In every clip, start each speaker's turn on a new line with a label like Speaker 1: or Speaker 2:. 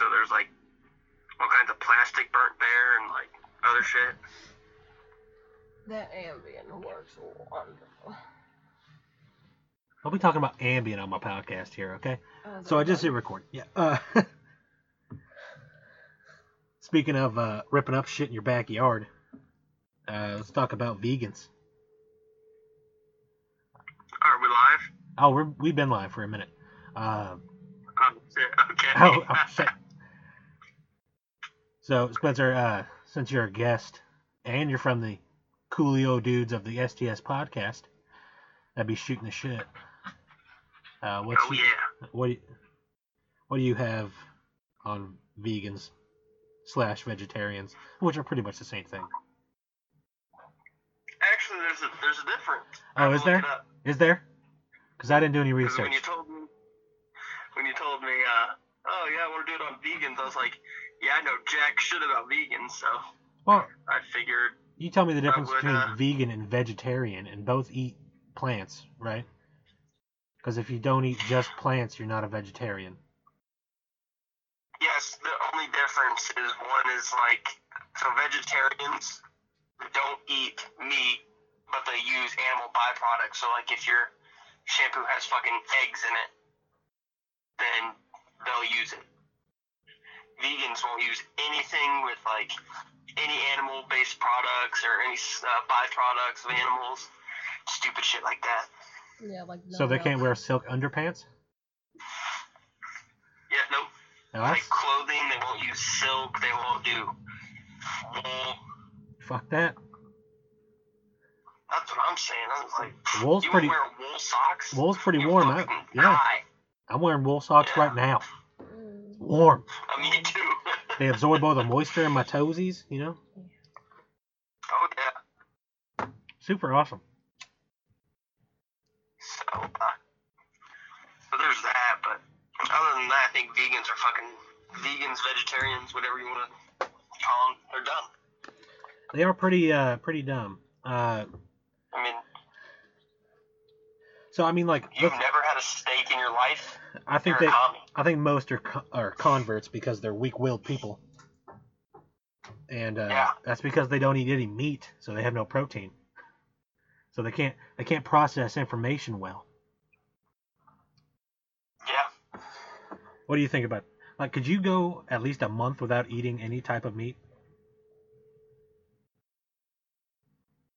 Speaker 1: so there's like all kinds of plastic burnt there and like other shit.
Speaker 2: That Ambien works wonderful.
Speaker 3: I'll be talking about Ambien on my podcast here, okay?
Speaker 2: Oh,
Speaker 3: So I just hit record. Yeah. Uh, speaking of uh, ripping up shit in your backyard, uh, let's talk about vegans.
Speaker 1: Are we live?
Speaker 3: Oh, we're, we've been live for a minute. Uh,
Speaker 1: Oh shit. Okay.
Speaker 3: oh, oh, shit. So, Spencer, uh, since you're a guest and you're from the Coolio dudes of the STS podcast, I'd be shooting the shit. Uh, what's
Speaker 1: oh yeah.
Speaker 3: what do you, what do you have on vegans slash vegetarians, which are pretty much the same thing?
Speaker 1: Actually, there's a there's a difference.
Speaker 3: Oh,
Speaker 1: is there?
Speaker 3: Is there?
Speaker 1: look it up.
Speaker 3: Is there? Because I didn't do any research.
Speaker 1: when you told me when you told me, uh, oh yeah, I want to do it on vegans, I was like, yeah, I know jack shit about vegans, so
Speaker 3: Well,
Speaker 1: I figured.
Speaker 3: you tell me the difference
Speaker 1: would,
Speaker 3: between
Speaker 1: uh,
Speaker 3: vegan and vegetarian, and both eat plants, right? Because if you don't eat just plants, you're not a vegetarian.
Speaker 1: Yes, the only difference is one is like so vegetarians don't eat meat, but they use animal byproducts. So like if your shampoo has fucking eggs in it, then they'll use it. Vegans won't use anything with like any animal-based products or any uh, byproducts of animals. Stupid shit like that.
Speaker 2: Yeah, like
Speaker 3: so they
Speaker 2: no
Speaker 3: can't wear silk underpants.
Speaker 1: Yeah, nope.
Speaker 3: Now
Speaker 1: Like clothing, they won't use silk. They won't do wool.
Speaker 3: fuck that.
Speaker 1: That's what I'm saying. I was like,
Speaker 3: Wool's
Speaker 1: you
Speaker 3: pretty.
Speaker 1: wear wool socks?
Speaker 3: Wool's pretty
Speaker 1: You're
Speaker 3: warm. I, yeah,
Speaker 1: high.
Speaker 3: I'm wearing wool socks
Speaker 1: Yeah.
Speaker 3: right now. Warm.
Speaker 1: Uh, me too.
Speaker 3: They absorb all the moisture in my toesies. You know,
Speaker 1: oh yeah.
Speaker 3: super awesome.
Speaker 1: So, uh, so there's that. But other than that, I think vegans are fucking vegans, vegetarians, whatever you want to call them. They're dumb.
Speaker 3: They are pretty uh pretty dumb. Uh, so I mean like
Speaker 1: you've never had a steak in your life.
Speaker 3: I think they. I think most are are converts because they're weak-willed people, and uh,
Speaker 1: Yeah.
Speaker 3: that's because they don't eat any meat, so they have no protein. So they can't they can't process information well.
Speaker 1: Yeah.
Speaker 3: What do you think about? Like, could you go at least a month without eating any type of meat?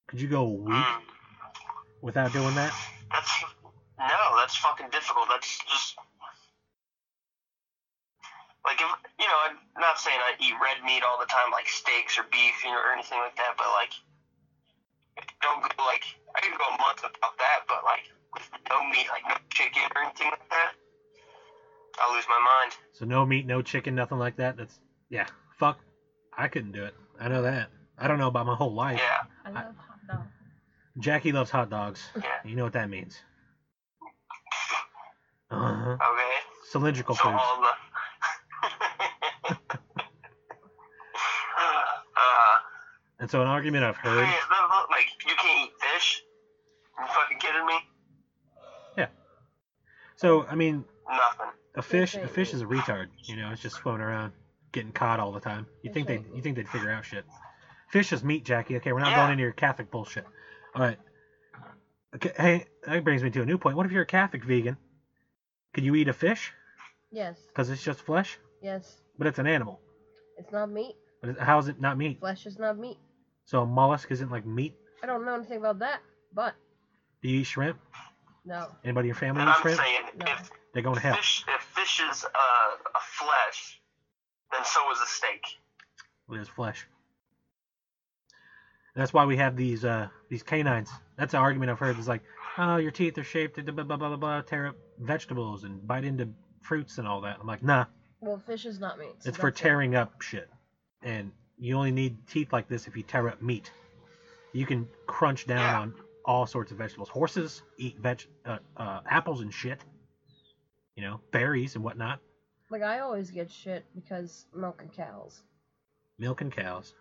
Speaker 3: Could you go a week
Speaker 1: Mm.
Speaker 3: without doing that?
Speaker 1: That's no, that's fucking difficult. That's just like if you know, I'm not saying I eat red meat all the time, like steaks or beef, you know, or anything like that. But like, don't go like I can go a month without that, but like with no meat, like no chicken or anything like that, I'll lose my mind.
Speaker 3: So no meat, no chicken, nothing like that. That's yeah, fuck. I couldn't do it. I know that. I don't know about my whole life.
Speaker 1: Yeah,
Speaker 2: I love hot dog.
Speaker 3: Jackie loves hot dogs.
Speaker 1: yeah,
Speaker 3: You know what that means. Uh-huh.
Speaker 1: okay.
Speaker 3: Cylindrical
Speaker 1: So
Speaker 3: foods.
Speaker 1: the. uh,
Speaker 3: And so an argument I've heard.
Speaker 1: Hey, look, look, like you can't eat fish. Are You fucking kidding me? Yeah.
Speaker 3: So I mean,
Speaker 1: Nothing.
Speaker 3: a fish, a fish is a retard. You know, it's just swimming around, getting caught all the time. You think they,
Speaker 2: ain't
Speaker 3: you think they'd figure out shit? Fish is meat, Jackie. Okay, we're not
Speaker 1: Yeah.
Speaker 3: going into your Catholic bullshit. All right. Okay, hey, that brings me to a new point. What if you're a Catholic vegan? Could you eat a fish?
Speaker 2: Yes,
Speaker 3: Because it's just flesh,
Speaker 2: yes.
Speaker 3: but it's an animal.
Speaker 2: It's not meat.
Speaker 3: But it- how is it not meat?
Speaker 2: Flesh is not meat.
Speaker 3: So a mollusk isn't like meat.
Speaker 2: I don't know anything about that, but
Speaker 3: Do you eat shrimp?
Speaker 2: no.
Speaker 3: Anybody in your family
Speaker 1: And
Speaker 3: eat
Speaker 1: I'm
Speaker 3: shrimp?
Speaker 1: saying,
Speaker 2: No.
Speaker 1: if
Speaker 3: They're going to hell.
Speaker 1: fish, if fish is uh, a flesh, then so is a steak.
Speaker 3: It is flesh. That's why we have these uh these canines. That's an argument I've heard. It's like, oh, your teeth are shaped to blah blah blah blah blah, tear up vegetables and bite into fruits and all that. I'm like, nah,
Speaker 2: Well, fish is not meat. so
Speaker 3: it's for
Speaker 2: that's it.
Speaker 3: tearing up shit. And you only need teeth like this if you tear up meat. You can crunch down
Speaker 1: Yeah.
Speaker 3: on all sorts of vegetables. Horses eat veg uh, uh, apples and shit. You know, berries and whatnot.
Speaker 2: Like I always get shit because milk and cows,
Speaker 3: Milk and cows.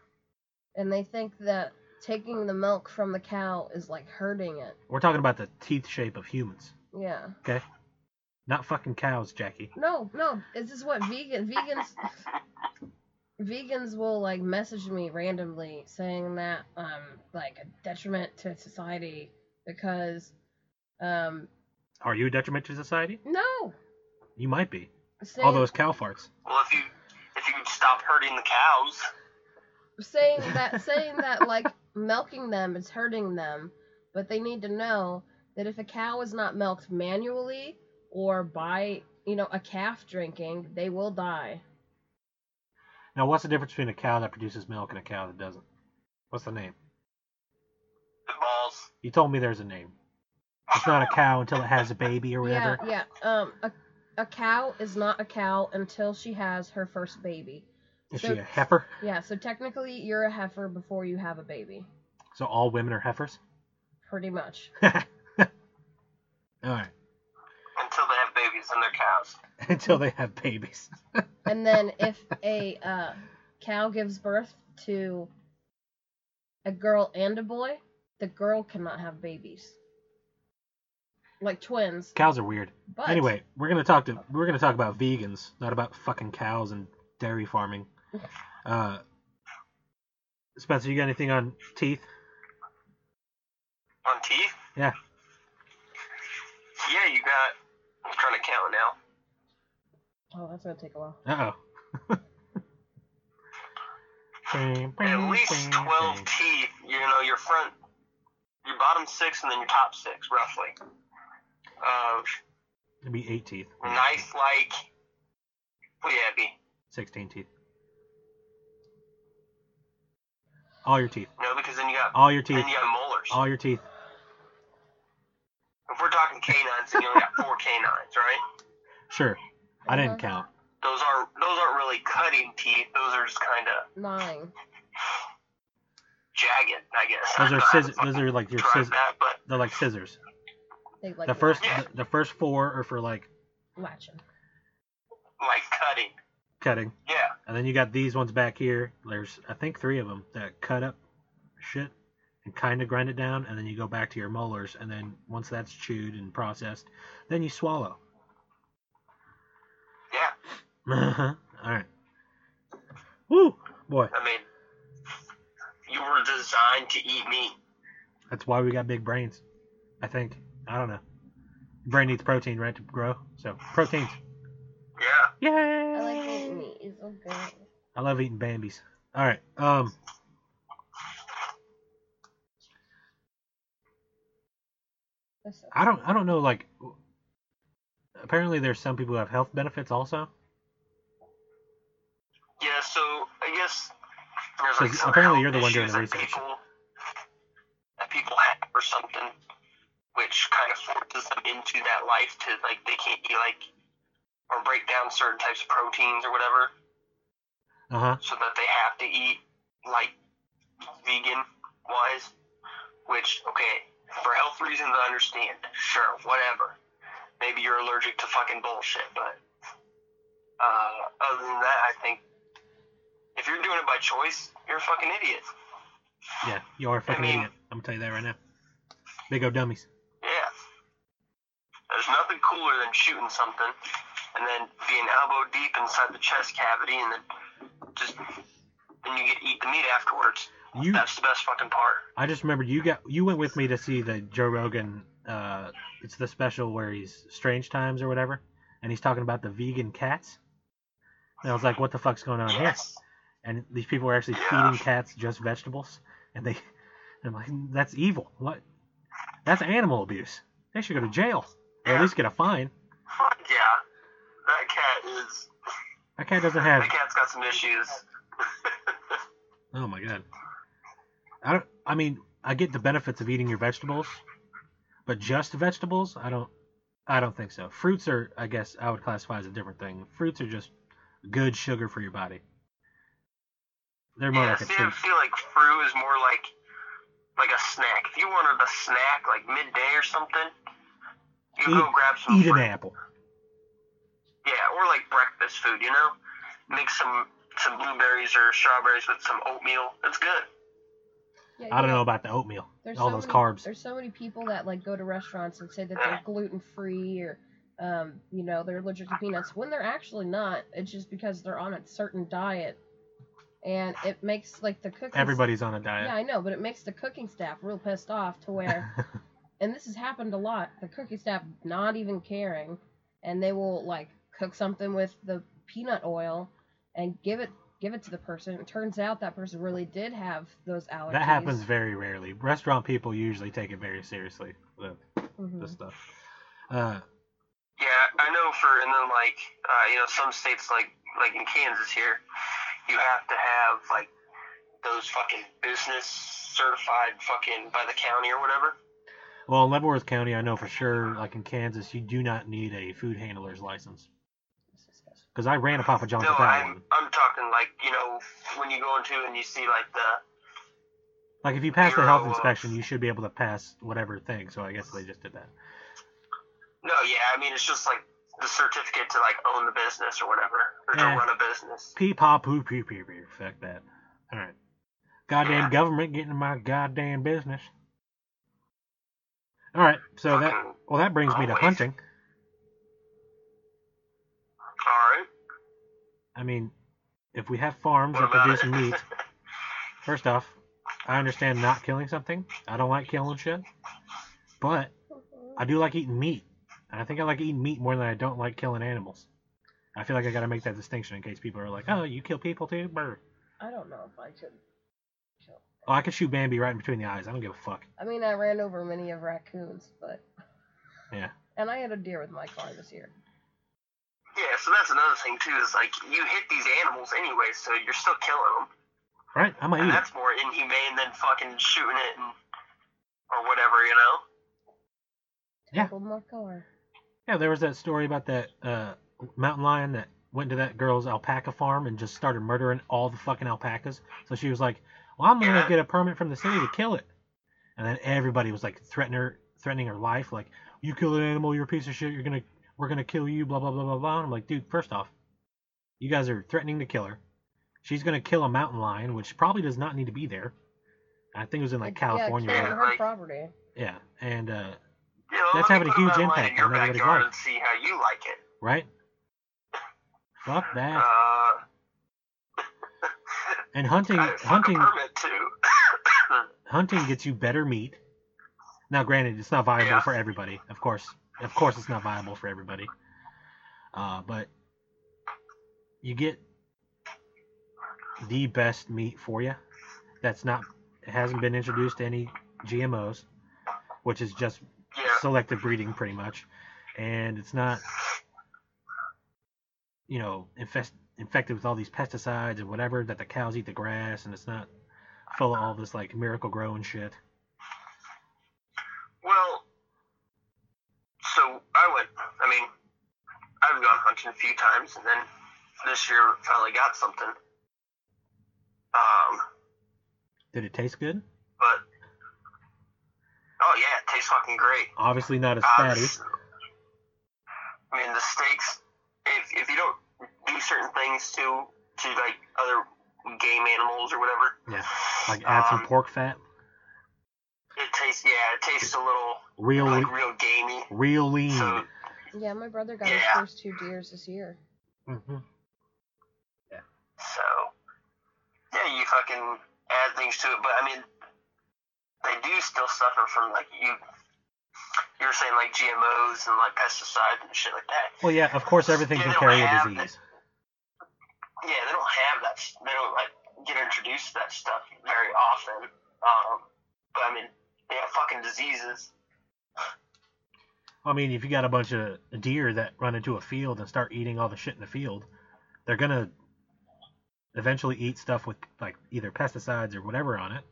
Speaker 2: and they think that taking the milk from the cow is like hurting it.
Speaker 3: We're talking about the teeth shape of humans.
Speaker 2: Yeah.
Speaker 3: Okay. Not fucking cows, Jackie.
Speaker 2: No, no. This is what vegan vegans vegans will like message me randomly saying that um like a detriment to society because um
Speaker 3: Are you a detriment to society?
Speaker 2: no
Speaker 3: You might be.
Speaker 2: saying,
Speaker 3: All those cow farts.
Speaker 1: Well, if you if you could stop hurting the cows,
Speaker 2: saying that saying that like milking them is hurting them, but they need to know that if a cow is not milked manually or by you know a calf drinking, they will die.
Speaker 3: Now, what's the difference between a cow that produces milk and a cow that doesn't? What's the name?
Speaker 1: the balls.
Speaker 3: You told me there's a name. It's not a cow until it has a baby or
Speaker 2: Yeah,
Speaker 3: whatever.
Speaker 2: yeah. Um, a a cow is not a cow until she has her first baby.
Speaker 3: Is
Speaker 2: So-
Speaker 3: she a heifer?
Speaker 2: Yeah, so technically you're a heifer before you have a baby,
Speaker 3: So all women are heifers?
Speaker 2: pretty much.
Speaker 3: all right.
Speaker 1: Until they have babies and they're cows.
Speaker 3: Until they have babies.
Speaker 2: And then if a uh, cow gives birth to a girl and a boy, the girl cannot have babies. Like twins.
Speaker 3: Cows are weird.
Speaker 2: But
Speaker 3: Anyway, we're gonna talk to we're gonna talk about vegans, not about fucking cows and dairy farming. Uh, Spencer, you got anything on teeth?
Speaker 1: On teeth?
Speaker 3: Yeah.
Speaker 1: Yeah, you got. I'm trying to count now.
Speaker 2: Oh, that's gonna take a while.
Speaker 3: Uh oh.
Speaker 1: At least 12 teeth. You know, your front, your bottom six, and then your top six, roughly. Uh,
Speaker 3: It'd be eight teeth.
Speaker 1: Nice, like. What yeah, it'd be?
Speaker 3: Sixteen teeth. All your teeth.
Speaker 1: No, because then you got.
Speaker 3: All your teeth.
Speaker 1: Then you got molars.
Speaker 3: All your teeth.
Speaker 1: If we're talking canines, then you only got four canines, right?
Speaker 3: Sure. I didn't
Speaker 2: Uh-huh.
Speaker 3: count.
Speaker 1: Those aren't those aren't really cutting teeth. Those are just kind of
Speaker 2: Nine.
Speaker 1: jagged, I guess.
Speaker 3: Those are scissors. Those are like your scissors.
Speaker 1: that, but
Speaker 3: They're like scissors.
Speaker 2: They like
Speaker 3: The first,
Speaker 1: Yeah.
Speaker 3: the, the first four are for like
Speaker 2: latching.
Speaker 1: like cutting.
Speaker 3: Cutting,
Speaker 1: Yeah.
Speaker 3: and then you got these ones back here. There's I think three of them that cut up shit and kind of grind it down, and then you go back to your molars, and then once that's chewed and processed, then you swallow.
Speaker 1: Yeah.
Speaker 3: All right. Woo, boy.
Speaker 1: I mean, you were designed to eat meat.
Speaker 3: That's why we got big brains. I think. I don't know. Brain needs protein, right, to grow. So proteins.
Speaker 1: Yeah.
Speaker 3: Yay!
Speaker 2: I like eating meat. It's so good.
Speaker 3: I love eating Bambies. All right. Um.
Speaker 2: So-
Speaker 3: I don't. I don't know. Like. Apparently, there's some people who have health benefits also.
Speaker 1: Yeah. So I guess there's
Speaker 3: So
Speaker 1: like some
Speaker 3: apparently
Speaker 1: health
Speaker 3: you're the one doing
Speaker 1: issues
Speaker 3: the
Speaker 1: that
Speaker 3: research.
Speaker 1: People, that people have or something, which kind of forces them into that life to like they can't eat like or break down certain types of proteins or whatever,
Speaker 3: Uh huh.
Speaker 1: so that they have to eat like vegan wise. Which okay, for health reasons I understand. Sure, whatever. Maybe you're allergic to fucking bullshit, but uh, other than that, I think if you're doing it by choice, you're a fucking idiot.
Speaker 3: Yeah, you are a fucking
Speaker 1: I mean-
Speaker 3: idiot. I'm gonna tell you that right now. Big O dummies.
Speaker 1: Yeah. There's nothing cooler than shooting something and then being elbow deep inside the chest cavity and then just then you get to eat the meat afterwards.
Speaker 3: You.
Speaker 1: That's the best fucking part.
Speaker 3: I just remembered you got. You went with me to see the Joe Rogan. Uh, it's the special where he's Strange Times or whatever, and he's talking about the vegan cats. And I was like, what the fuck's going on here? And these people are actually
Speaker 1: Yeah.
Speaker 3: feeding cats just vegetables, and they, I'm like, that's evil. What? That's animal abuse. They should go to jail, or at least get a fine.
Speaker 1: Fuck yeah. That cat is
Speaker 3: That cat doesn't have.
Speaker 1: that cat's got some issues.
Speaker 3: Oh my god. I don't. I mean, I get the benefits of eating your vegetables, but just vegetables, I don't. I don't think so. Fruits are, I guess, I would classify as a different thing. Fruits are just good sugar for your body. They're more
Speaker 1: yeah,
Speaker 3: like a
Speaker 1: see, I feel like fruit is more like like a snack. If you wanted a snack like midday or something, you go
Speaker 3: Eat-
Speaker 1: grab some
Speaker 3: Eat an apple.
Speaker 1: Yeah, or like breakfast food, you know? Mix some some blueberries or strawberries with some oatmeal. It's good.
Speaker 2: Yeah,
Speaker 3: I don't
Speaker 2: yeah.
Speaker 3: know about the oatmeal.
Speaker 2: There's
Speaker 3: All
Speaker 2: so
Speaker 3: those
Speaker 2: many,
Speaker 3: carbs.
Speaker 2: There's so many people that like go to restaurants and say that they're gluten free or um, you know, they're allergic to peanuts when they're actually not. It's just because they're on a certain diet, and it makes like the cooking.
Speaker 3: Everybody's on a diet.
Speaker 2: Yeah, I know, but it makes the cooking staff real pissed off to where, and this has happened a lot. The cooking staff not even caring, and they will like cook something with the peanut oil, and give it give it to the person. It turns out that person really did have those allergies.
Speaker 3: that happens very rarely. Restaurant people usually take it very seriously. The,
Speaker 2: Mhm.
Speaker 3: the stuff. Uh,
Speaker 1: Yeah, I know for and then like uh, you know some states like like in Kansas here, you have to have like those fucking business certified fucking by the county or whatever.
Speaker 3: well, in Leavenworth County, I know for sure, like in Kansas, you do not need a food handler's license. Because I ran a Papa John's
Speaker 1: No, I'm
Speaker 3: one.
Speaker 1: I'm talking like you know when you go into and you see like the
Speaker 3: Like if you pass the health
Speaker 1: of-
Speaker 3: inspection, you should be able to pass whatever thing. So I guess they just did that.
Speaker 1: no yeah I mean it's just like the certificate to like own the business or whatever or
Speaker 3: Yeah.
Speaker 1: to eh. run a business.
Speaker 3: Pee paw poo pee pee pee. Fuck that. All right. Goddamn
Speaker 1: Yeah.
Speaker 3: government getting in my goddamn business. All right. So that well that brings me to hunting.
Speaker 1: All right.
Speaker 3: I mean, if we have farms that produce meat, first off, I understand not killing something. I don't like killing shit, but I do like eating meat, and I think I like eating meat more than I don't like killing animals. I feel like I gotta make that distinction in case people are like, "Oh, you kill people too?" Brr.
Speaker 2: I don't know if I could. kill-
Speaker 3: Oh, I could shoot Bambi right in between the eyes. I don't give a fuck.
Speaker 2: I mean, I ran over many of raccoons, but.
Speaker 3: Yeah.
Speaker 2: And I had a deer with my car this year.
Speaker 1: Yeah, so that's another thing too. Is like you hit these animals anyway, so you're still killing them,
Speaker 3: Right? I'm gonna
Speaker 1: and
Speaker 3: eat it.
Speaker 1: that's more inhumane than fucking shooting it and or whatever, you know.
Speaker 3: Yeah.
Speaker 2: Tackled my car.
Speaker 3: Yeah, there was that story about that uh, mountain lion that went to that girl's alpaca farm and just started murdering all the fucking alpacas. So she was like, "Well, I'm gonna
Speaker 1: Yeah.
Speaker 3: get a permit from the city to kill it," and then everybody was like threatening her, threatening her life, like, "You kill an animal, you're a piece of shit. You're gonna, we're gonna kill you." Blah blah blah blah blah. And I'm like, dude, first off, you guys are threatening to kill her. She's gonna kill a mountain lion, which probably does not need to be there. I think it was in like
Speaker 2: It-
Speaker 3: California.
Speaker 2: Yeah,
Speaker 3: or
Speaker 2: killing
Speaker 3: whatever.
Speaker 2: her property.
Speaker 3: Yeah, and uh,
Speaker 1: You know,
Speaker 3: That's having a huge impact on everybody's life.
Speaker 1: and see how you like it.
Speaker 3: right? Fuck that.
Speaker 1: Uh,
Speaker 3: And hunting,
Speaker 1: I- fuck a
Speaker 3: hunting,
Speaker 1: too.
Speaker 3: hunting gets you better meat. Now, granted, it's not viable
Speaker 1: Yeah.
Speaker 3: for everybody. Of course, of course, it's not viable for everybody. Uh, but you get the best meat for you. That's not hasn't been introduced to any GMOs, which is just
Speaker 1: yeah.
Speaker 3: selective breeding pretty much, and it's not, you know, infest, infected with all these pesticides and whatever that the cows eat the grass, and it's not full of all this like Miracle-Gro and shit.
Speaker 1: Well, so I went. I mean, I've gone hunting a few times, and then this year finally got something. Um,
Speaker 3: Did it taste good?
Speaker 1: but oh yeah, it tastes fucking great.
Speaker 3: Obviously not as
Speaker 1: Uh,
Speaker 3: fatty.
Speaker 1: this- I mean, the steaks. If if you don't do certain things to to like other game animals or whatever,
Speaker 3: Yeah, like add some
Speaker 1: um,
Speaker 3: pork fat.
Speaker 1: it tastes. Yeah, it tastes a little
Speaker 3: Real,
Speaker 1: like real gamey.
Speaker 3: real lean.
Speaker 1: So
Speaker 2: Yeah, my brother got
Speaker 1: Yeah.
Speaker 2: his first two deers this year.
Speaker 3: hmm Yeah.
Speaker 1: So, yeah, you fucking add things to it, but I mean, they do still suffer from like you. You were saying like GMOs and like pesticides and shit like that.
Speaker 3: Well, yeah, of course everything
Speaker 1: Yeah,
Speaker 3: can carry a
Speaker 1: have
Speaker 3: disease.
Speaker 1: Yeah, they don't have that. They don't like get introduced to that stuff very often. Um, but I mean, they have fucking diseases.
Speaker 3: I mean, if you got a bunch of deer that run into a field and start eating all the shit in the field, they're gonna eventually eat stuff with like either pesticides or whatever on it,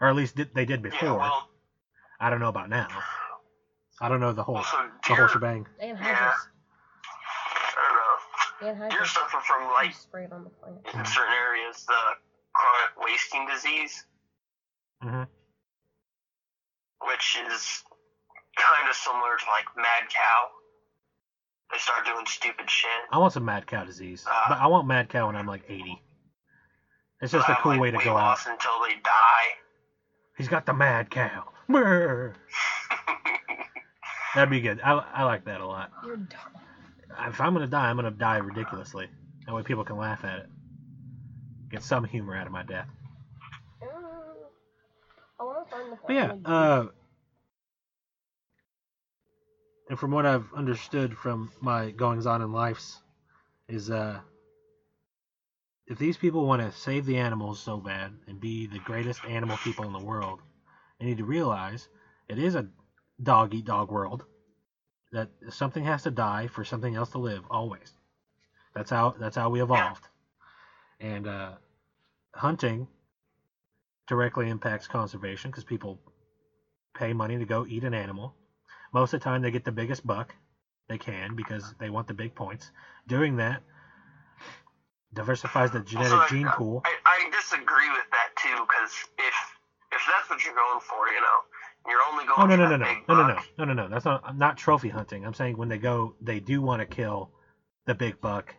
Speaker 3: or at least did, they did before.
Speaker 1: Yeah, well,
Speaker 3: I don't know about now. I don't know the whole
Speaker 1: well, so
Speaker 3: the whole
Speaker 1: deer.
Speaker 3: shebang.
Speaker 2: And
Speaker 1: Yeah. I don't
Speaker 2: And
Speaker 1: know. Deer
Speaker 2: hydras.
Speaker 1: suffer from
Speaker 2: You
Speaker 1: like
Speaker 2: spray on the plant.
Speaker 1: in certain areas the chronic wasting disease.
Speaker 3: hmm
Speaker 1: which is kind of similar to like mad cow. They start doing stupid shit.
Speaker 3: I want some mad cow disease,
Speaker 1: Uh,
Speaker 3: but I want mad cow when I'm like 80. It's just a cool
Speaker 1: like
Speaker 3: way to go out.
Speaker 1: loss until they die.
Speaker 3: He's got the mad cow. That'd be good. I, I like that a lot.
Speaker 2: You're dumb.
Speaker 3: If I'm gonna die, I'm gonna die ridiculously. That way people can laugh at it. Get some humor out of my death.
Speaker 2: Uh, I want to find the.
Speaker 3: But yeah, uh, and from what I've understood from my goings on in lives, is uh, if these people want to save the animals so bad and be the greatest animal people in the world, they need to realize it is a dog eat dog world. That something has to die for something else to live always. That's how that's how we evolved. And uh, hunting directly impacts conservation because people pay money to go eat an animal. Most of the time, they get the biggest buck they can because they want the big points. Doing that diversifies the genetic
Speaker 1: I-
Speaker 3: gene pool.
Speaker 1: I, I disagree with that too, because if if that's what you're going for, you know, you're only going
Speaker 3: Oh no no no no no no no no no no. That's not I'm not trophy hunting. I'm saying when they go, they do want to kill the big buck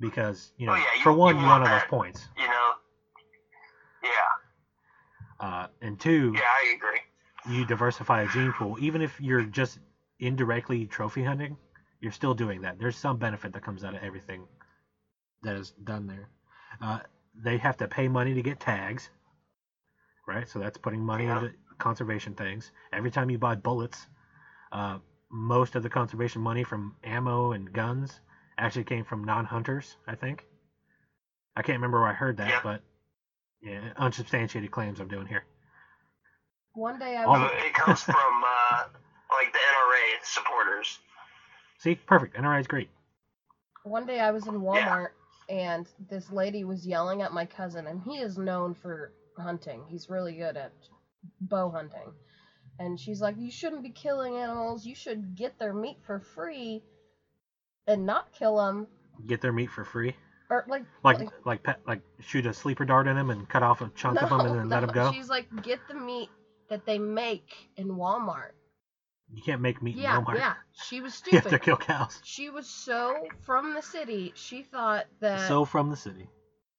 Speaker 3: because you know,
Speaker 1: Oh, yeah, you-
Speaker 3: for one,
Speaker 1: you
Speaker 3: you want
Speaker 1: want
Speaker 3: those points,
Speaker 1: You know. Yeah.
Speaker 3: uh, and two,
Speaker 1: Yeah, I agree.
Speaker 3: You diversify a gene pool. Even if you're just indirectly trophy hunting, you're still doing that. There's some benefit that comes out of everything that is done there. Uh, they have to pay money to get tags, right? So that's putting money
Speaker 1: Yeah.
Speaker 3: into conservation things. Every time you buy bullets, uh, most of the conservation money from ammo and guns actually came from non-hunters. I think. I can't remember where I heard that,
Speaker 1: Yeah.
Speaker 3: but yeah, unsubstantiated claims I'm doing here.
Speaker 2: One day I
Speaker 3: All
Speaker 2: was.
Speaker 1: So it comes from uh, like the NRA supporters.
Speaker 3: See, perfect. NRI is great.
Speaker 2: One day I was in Walmart and this lady was yelling at my cousin, and he is known for hunting. He's really good at bow hunting. And she's like, You shouldn't be killing animals. You should get their meat for free and not kill them.
Speaker 3: Get their meat for free.
Speaker 2: Or, like,
Speaker 3: Like like pet like shoot a sleeper dart in them and cut off a chunk of them and then let them go.
Speaker 2: She's like, Get the meat that they make in Walmart.
Speaker 3: You can't make meat
Speaker 2: Yeah,
Speaker 3: in Walmart.
Speaker 2: yeah. She was stupid.
Speaker 3: You have to kill cows.
Speaker 2: She was so from the city, she thought that.
Speaker 3: So from the city.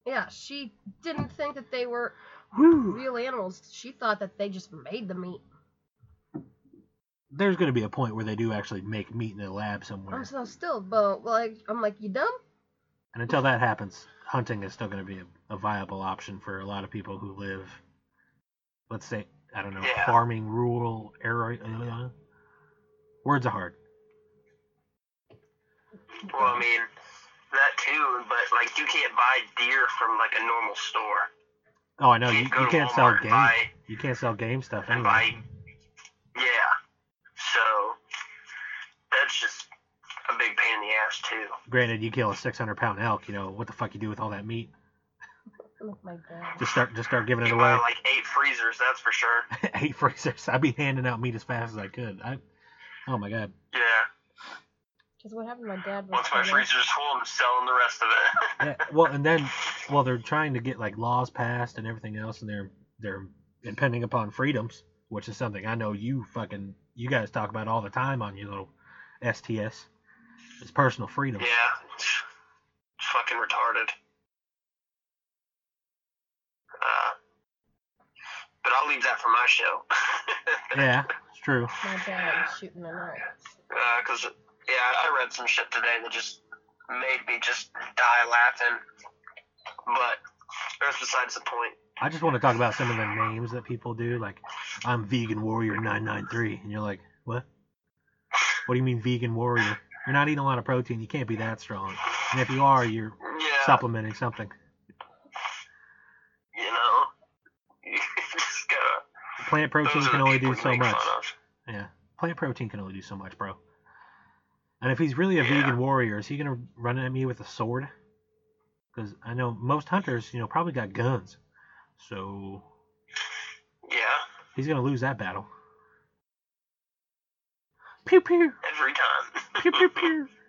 Speaker 2: yeah, she didn't think that they were
Speaker 3: Woo.
Speaker 2: real animals. She thought that they just made the meat.
Speaker 3: There's going to be a point where they do actually make meat in a lab somewhere.
Speaker 2: I'm so still, but like, I'm like, you dumb?
Speaker 3: And until that happens, hunting is still going to be a, a viable option for a lot of people who live, let's say, I don't know,
Speaker 1: Yeah.
Speaker 3: farming, rural area. Uh, words are hard.
Speaker 1: Well, I mean that too, but like you can't buy deer from like a normal store.
Speaker 3: Oh, I know. You,
Speaker 1: Can't
Speaker 3: you can't sell
Speaker 1: Walmart and
Speaker 3: game.
Speaker 1: buy-
Speaker 3: You can't sell game stuff anyway.
Speaker 1: buy. Yeah. So that's just a big pain in the ass too.
Speaker 3: Granted, you kill a 600 pound elk. You know what the fuck you do with all that meat?
Speaker 2: With my dad.
Speaker 3: Just start, just start giving it
Speaker 1: You
Speaker 3: away.
Speaker 1: like eight freezers, that's for sure.
Speaker 3: Eight freezers. I'd be handing out meat as fast as I could. I, oh my god.
Speaker 1: Yeah.
Speaker 2: Because what happened to my dad was.
Speaker 1: Once my freezer's full, I'm selling the rest of it.
Speaker 3: Yeah, well, and then, well, they're trying to get like laws passed and everything else, and they're they're impending upon freedoms, which is something I know you fucking you guys talk about all the time on your little STS. It's personal freedom.
Speaker 1: yeah. It's, it's fucking retarded. Uh, but I'll leave that for my show.
Speaker 3: Yeah, it's true.
Speaker 2: My dad was shooting a knife.
Speaker 1: Because, yeah, I read some shit today that just made me just die laughing. But that's besides the point.
Speaker 3: I just want to talk about some of the names that people do. Like, I'm Vegan Warrior 993, and you're like, what? What do you mean Vegan Warrior? You're not eating a lot of protein. You can't be that strong. And if you are, you're
Speaker 1: Yeah.
Speaker 3: supplementing something.
Speaker 1: You know? You just gotta.
Speaker 3: Plant protein can only do so much. Yeah, plant protein can only do so much, bro. And if he's really a
Speaker 1: Yeah.
Speaker 3: vegan warrior, is he gonna run at me with a sword? Because I know most hunters, you know, probably got guns, so
Speaker 1: Yeah,
Speaker 3: he's gonna lose that battle. Pew pew
Speaker 1: every time.
Speaker 3: pew pew pew.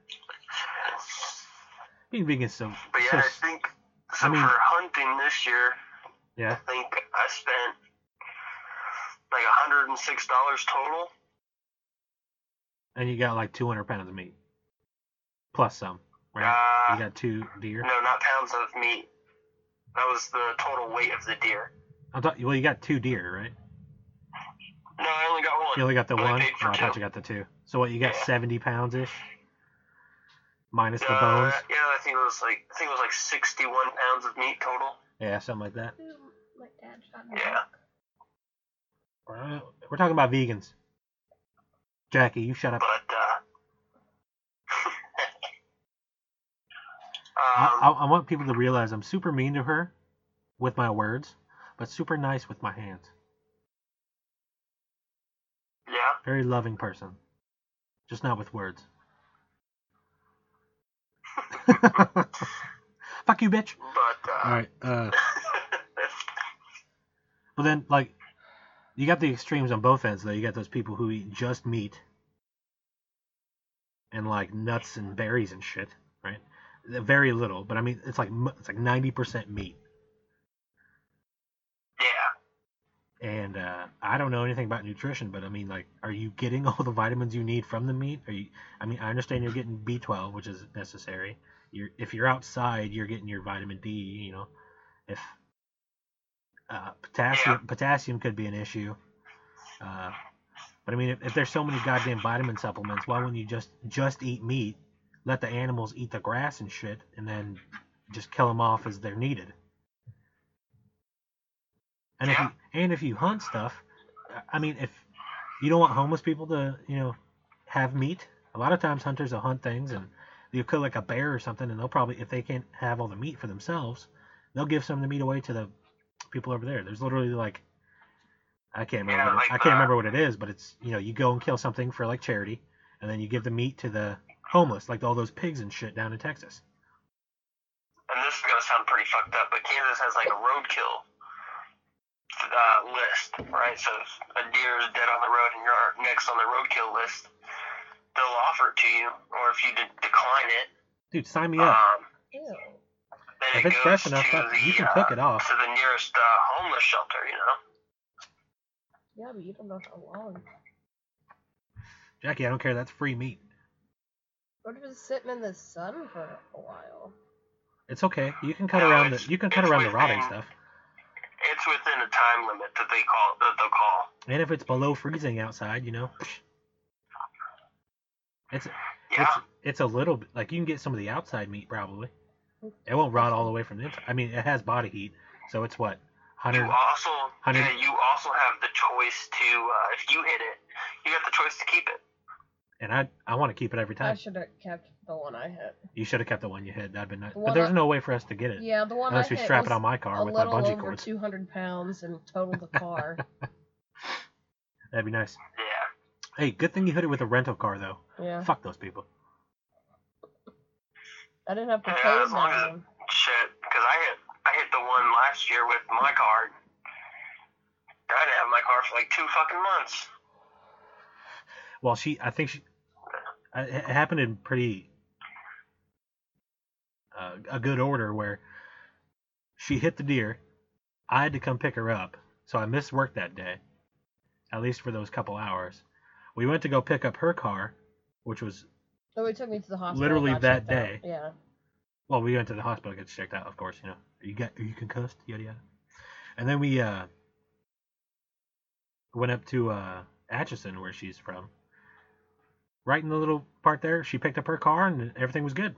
Speaker 3: Being vegan so
Speaker 1: But yeah,
Speaker 3: so
Speaker 1: I think so
Speaker 3: I mean-
Speaker 1: for hunting this year,
Speaker 3: yeah.
Speaker 1: I think I spent like hundred and six dollars total.
Speaker 3: And you got like 200 pounds of meat, plus some, right?
Speaker 1: Uh,
Speaker 3: you got two deer.
Speaker 1: No, not pounds of meat. That was the total weight of the deer.
Speaker 3: I thought, well, you got two deer, right?
Speaker 1: No, I only got one.
Speaker 3: You only got the
Speaker 1: Only
Speaker 3: one?
Speaker 1: paid for
Speaker 3: Oh, I thought you got the two. So what, you got
Speaker 1: Yeah.
Speaker 3: 70 pounds ish? Minus the
Speaker 1: Uh,
Speaker 3: bones?
Speaker 1: yeah, I think it was like I think it was like 61 pounds of meat total.
Speaker 3: Yeah, something like that.
Speaker 2: Ooh, My dad shot me.
Speaker 1: Yeah.
Speaker 3: We're we're talking about vegans. Jackie, you shut up.
Speaker 1: But uh,
Speaker 3: I,
Speaker 1: um,
Speaker 3: I, I want people to realize I'm super mean to her with my words, but super nice with my hands.
Speaker 1: yeah.
Speaker 3: Very loving person. Just not with words. Fuck you, bitch.
Speaker 1: But uh,
Speaker 3: Alright, uh, well then, like, you got the extremes on both ends, though. You got those people who eat just meat and, like, nuts and berries and shit, right? Very little, but I mean, it's like it's like 90% meat.
Speaker 1: yeah.
Speaker 3: And uh, I don't know anything about nutrition, but I mean, like, are you getting all the vitamins you need from the meat? Are you? I mean, I understand you're getting B12, which is necessary. You're if you're outside, you're getting your vitamin D. You know, if uh, potassium potassium could be an issue. Uh, but I mean, if, if there's so many goddamn vitamin supplements, why wouldn't you just just eat meat, let the animals eat the grass and shit, and then just kill them off as they're needed? And if you and if you hunt stuff, I mean, if you don't want homeless people to, you know, have meat, a lot of times hunters will hunt things and you kill like a bear or something, and they'll probably, if they can't have all the meat for themselves, they'll give some of the meat away to the people over there. There's literally like, I can't remember,
Speaker 1: Yeah,
Speaker 3: what
Speaker 1: like
Speaker 3: I can't
Speaker 1: the-
Speaker 3: remember what it is, but it's you know, you go and kill something for like charity, and then you give the meat to the homeless, like all those pigs and shit down in Texas.
Speaker 1: And this is gonna sound pretty fucked up, but Kansas has like a roadkill uh, list, right? So if a deer is dead on the road and you're next on the roadkill list, they'll offer it to you, or if you de- decline it,
Speaker 3: Dude, sign me up.
Speaker 1: um,
Speaker 2: Ew.
Speaker 1: Then
Speaker 3: If
Speaker 1: it
Speaker 3: it's
Speaker 1: goes
Speaker 3: fresh enough,
Speaker 1: to the
Speaker 3: you can
Speaker 1: uh,
Speaker 3: cook it off.
Speaker 1: to the nearest uh, homeless shelter. You know.
Speaker 2: Yeah, but you don't know how long.
Speaker 3: Jackie, I don't care. That's free meat.
Speaker 2: What if it's sitting in the sun for a while?
Speaker 3: It's okay. You can cut
Speaker 1: No,
Speaker 3: around the you can cut
Speaker 1: it's
Speaker 3: around the rotting stuff.
Speaker 1: It's within a time limit that they call that they'll call.
Speaker 3: And if it's below freezing outside, you know, it's
Speaker 1: Yeah.
Speaker 3: it's it's a little bit like you can get some of the outside meat probably. It won't rot all the way from the inside. I mean, it has body heat, so it's what
Speaker 1: You also,
Speaker 3: hundred-
Speaker 1: yeah, you also have the choice to, uh, if you hit it, you got the choice to keep it.
Speaker 3: And I I want to keep it every time.
Speaker 2: I should have kept the one I hit.
Speaker 3: You should have kept the one you hit. That'd been nice.
Speaker 2: The
Speaker 3: But
Speaker 2: one
Speaker 3: there's
Speaker 2: I-
Speaker 3: no way for us to get it
Speaker 2: Yeah, the one
Speaker 3: unless
Speaker 2: I
Speaker 3: we
Speaker 2: hit
Speaker 3: strap
Speaker 2: was
Speaker 3: it on my car
Speaker 2: a
Speaker 3: with my
Speaker 2: little
Speaker 3: bungee
Speaker 2: over
Speaker 3: cords.
Speaker 2: 200 pounds and totaled the car.
Speaker 3: That'd be nice.
Speaker 1: Yeah.
Speaker 3: Hey, good thing you hit it with a rental car though.
Speaker 2: yeah,
Speaker 3: Fuck those people.
Speaker 2: I didn't have to
Speaker 1: Yeah,
Speaker 2: pay
Speaker 1: as long as-
Speaker 2: one.
Speaker 1: Shit, because I hit, I hit the one last year with my car. I didn't have my car for like two fucking months.
Speaker 3: Well, she I think she it happened in pretty uh, a good order where she hit the deer. I had to come pick her up, so I missed work that day, at least for those couple hours. We went to go pick up her car, which was
Speaker 2: So he took me to the hospital.
Speaker 3: Literally that
Speaker 2: checked out.
Speaker 3: day.
Speaker 2: Yeah.
Speaker 3: well, we went to the hospital to get checked out, of course. You know, are you got are you concussed? Yada yada. And then we uh went up to uh Atchison, where she's from. Right in the little part there, she picked up her car and everything was good.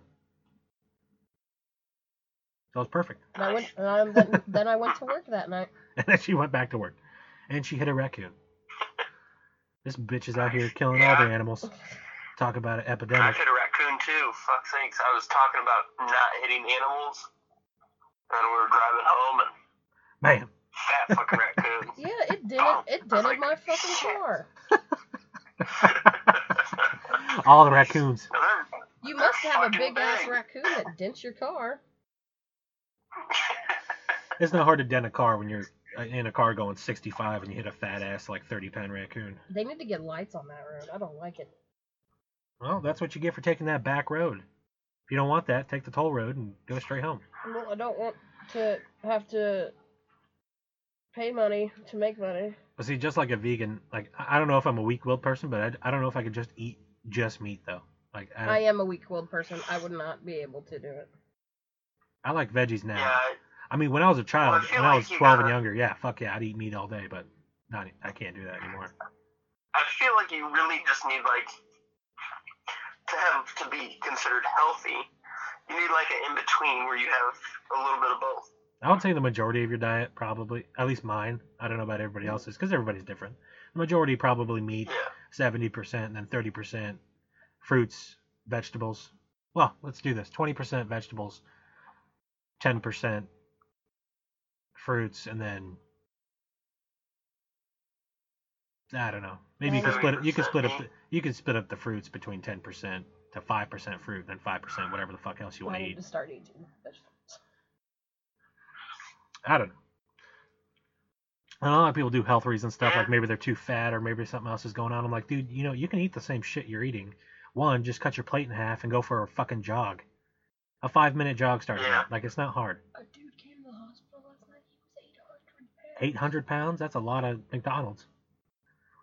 Speaker 3: So it was perfect.
Speaker 2: And I went. And I, then, then I went to work that night.
Speaker 3: And then she went back to work, and she hit a raccoon. This bitch is out here killing all the animals. Talk about an epidemic.
Speaker 1: I
Speaker 3: epidemic.
Speaker 1: hit a raccoon too. Fuck sakes. I was talking about not hitting animals, and we were driving home, and
Speaker 3: Man,
Speaker 1: fat fucking raccoon.
Speaker 2: Yeah, it did
Speaker 1: Oh,
Speaker 2: it. It
Speaker 1: I
Speaker 2: dented
Speaker 1: like,
Speaker 2: my fucking
Speaker 1: shit.
Speaker 2: car.
Speaker 3: all the raccoons.
Speaker 1: Now they're-
Speaker 2: You
Speaker 1: they're
Speaker 2: must have a
Speaker 1: fucking
Speaker 2: big ass raccoon that dents your car.
Speaker 3: It's not hard to dent a car when you're uh, in a car going 65 and you hit a fat ass like 30 pound raccoon.
Speaker 2: They need to get lights on that road. I don't like it.
Speaker 3: Well, that's what you get for taking that back road. If you don't want that, take the toll road and go straight home.
Speaker 2: Well, I don't want to have to pay money to make money.
Speaker 3: But see, just like a vegan, like I I don't know if I'm a weak-willed person, but I, I don't know if I could just eat just meat though. Like I,
Speaker 2: I am a weak-willed person. I would not be able to do it.
Speaker 3: I like veggies now.
Speaker 1: yeah,
Speaker 3: I mean, when I was a child,
Speaker 1: Well, I feel
Speaker 3: when I was 12 and
Speaker 1: gotta-
Speaker 3: younger, yeah, fuck yeah, I'd eat meat all day. But not I can't do that anymore.
Speaker 1: I feel like you really just need like to have to be considered healthy. You need like an in between where you have a little bit of both.
Speaker 3: I would say the majority of your diet probably, at least mine. I don't know about everybody mm-hmm. else's because everybody's different. The majority probably meat,
Speaker 1: Yeah.
Speaker 3: seventy percent, and then thirty percent fruits, vegetables. Well, let's do this: twenty percent vegetables, ten percent fruits, and then I don't know. Maybe you can split it. You can split up. The, you can split up the fruits between ten percent to five percent fruit, and then five percent whatever the fuck else you want to eat.
Speaker 2: to start eating vegetables.
Speaker 3: I don't know. And a lot of people do health reasons stuff, like maybe they're too fat or maybe something else is going on. I'm like, dude, you know, you can eat the same shit you're eating. One, just cut your plate in half and go for a fucking jog. A five minute jog starting
Speaker 1: Yeah.
Speaker 3: out. Like, it's not hard.
Speaker 2: A dude came to the hospital last night. He was 800 pounds.
Speaker 3: 800 pounds? That's a lot of McDonald's.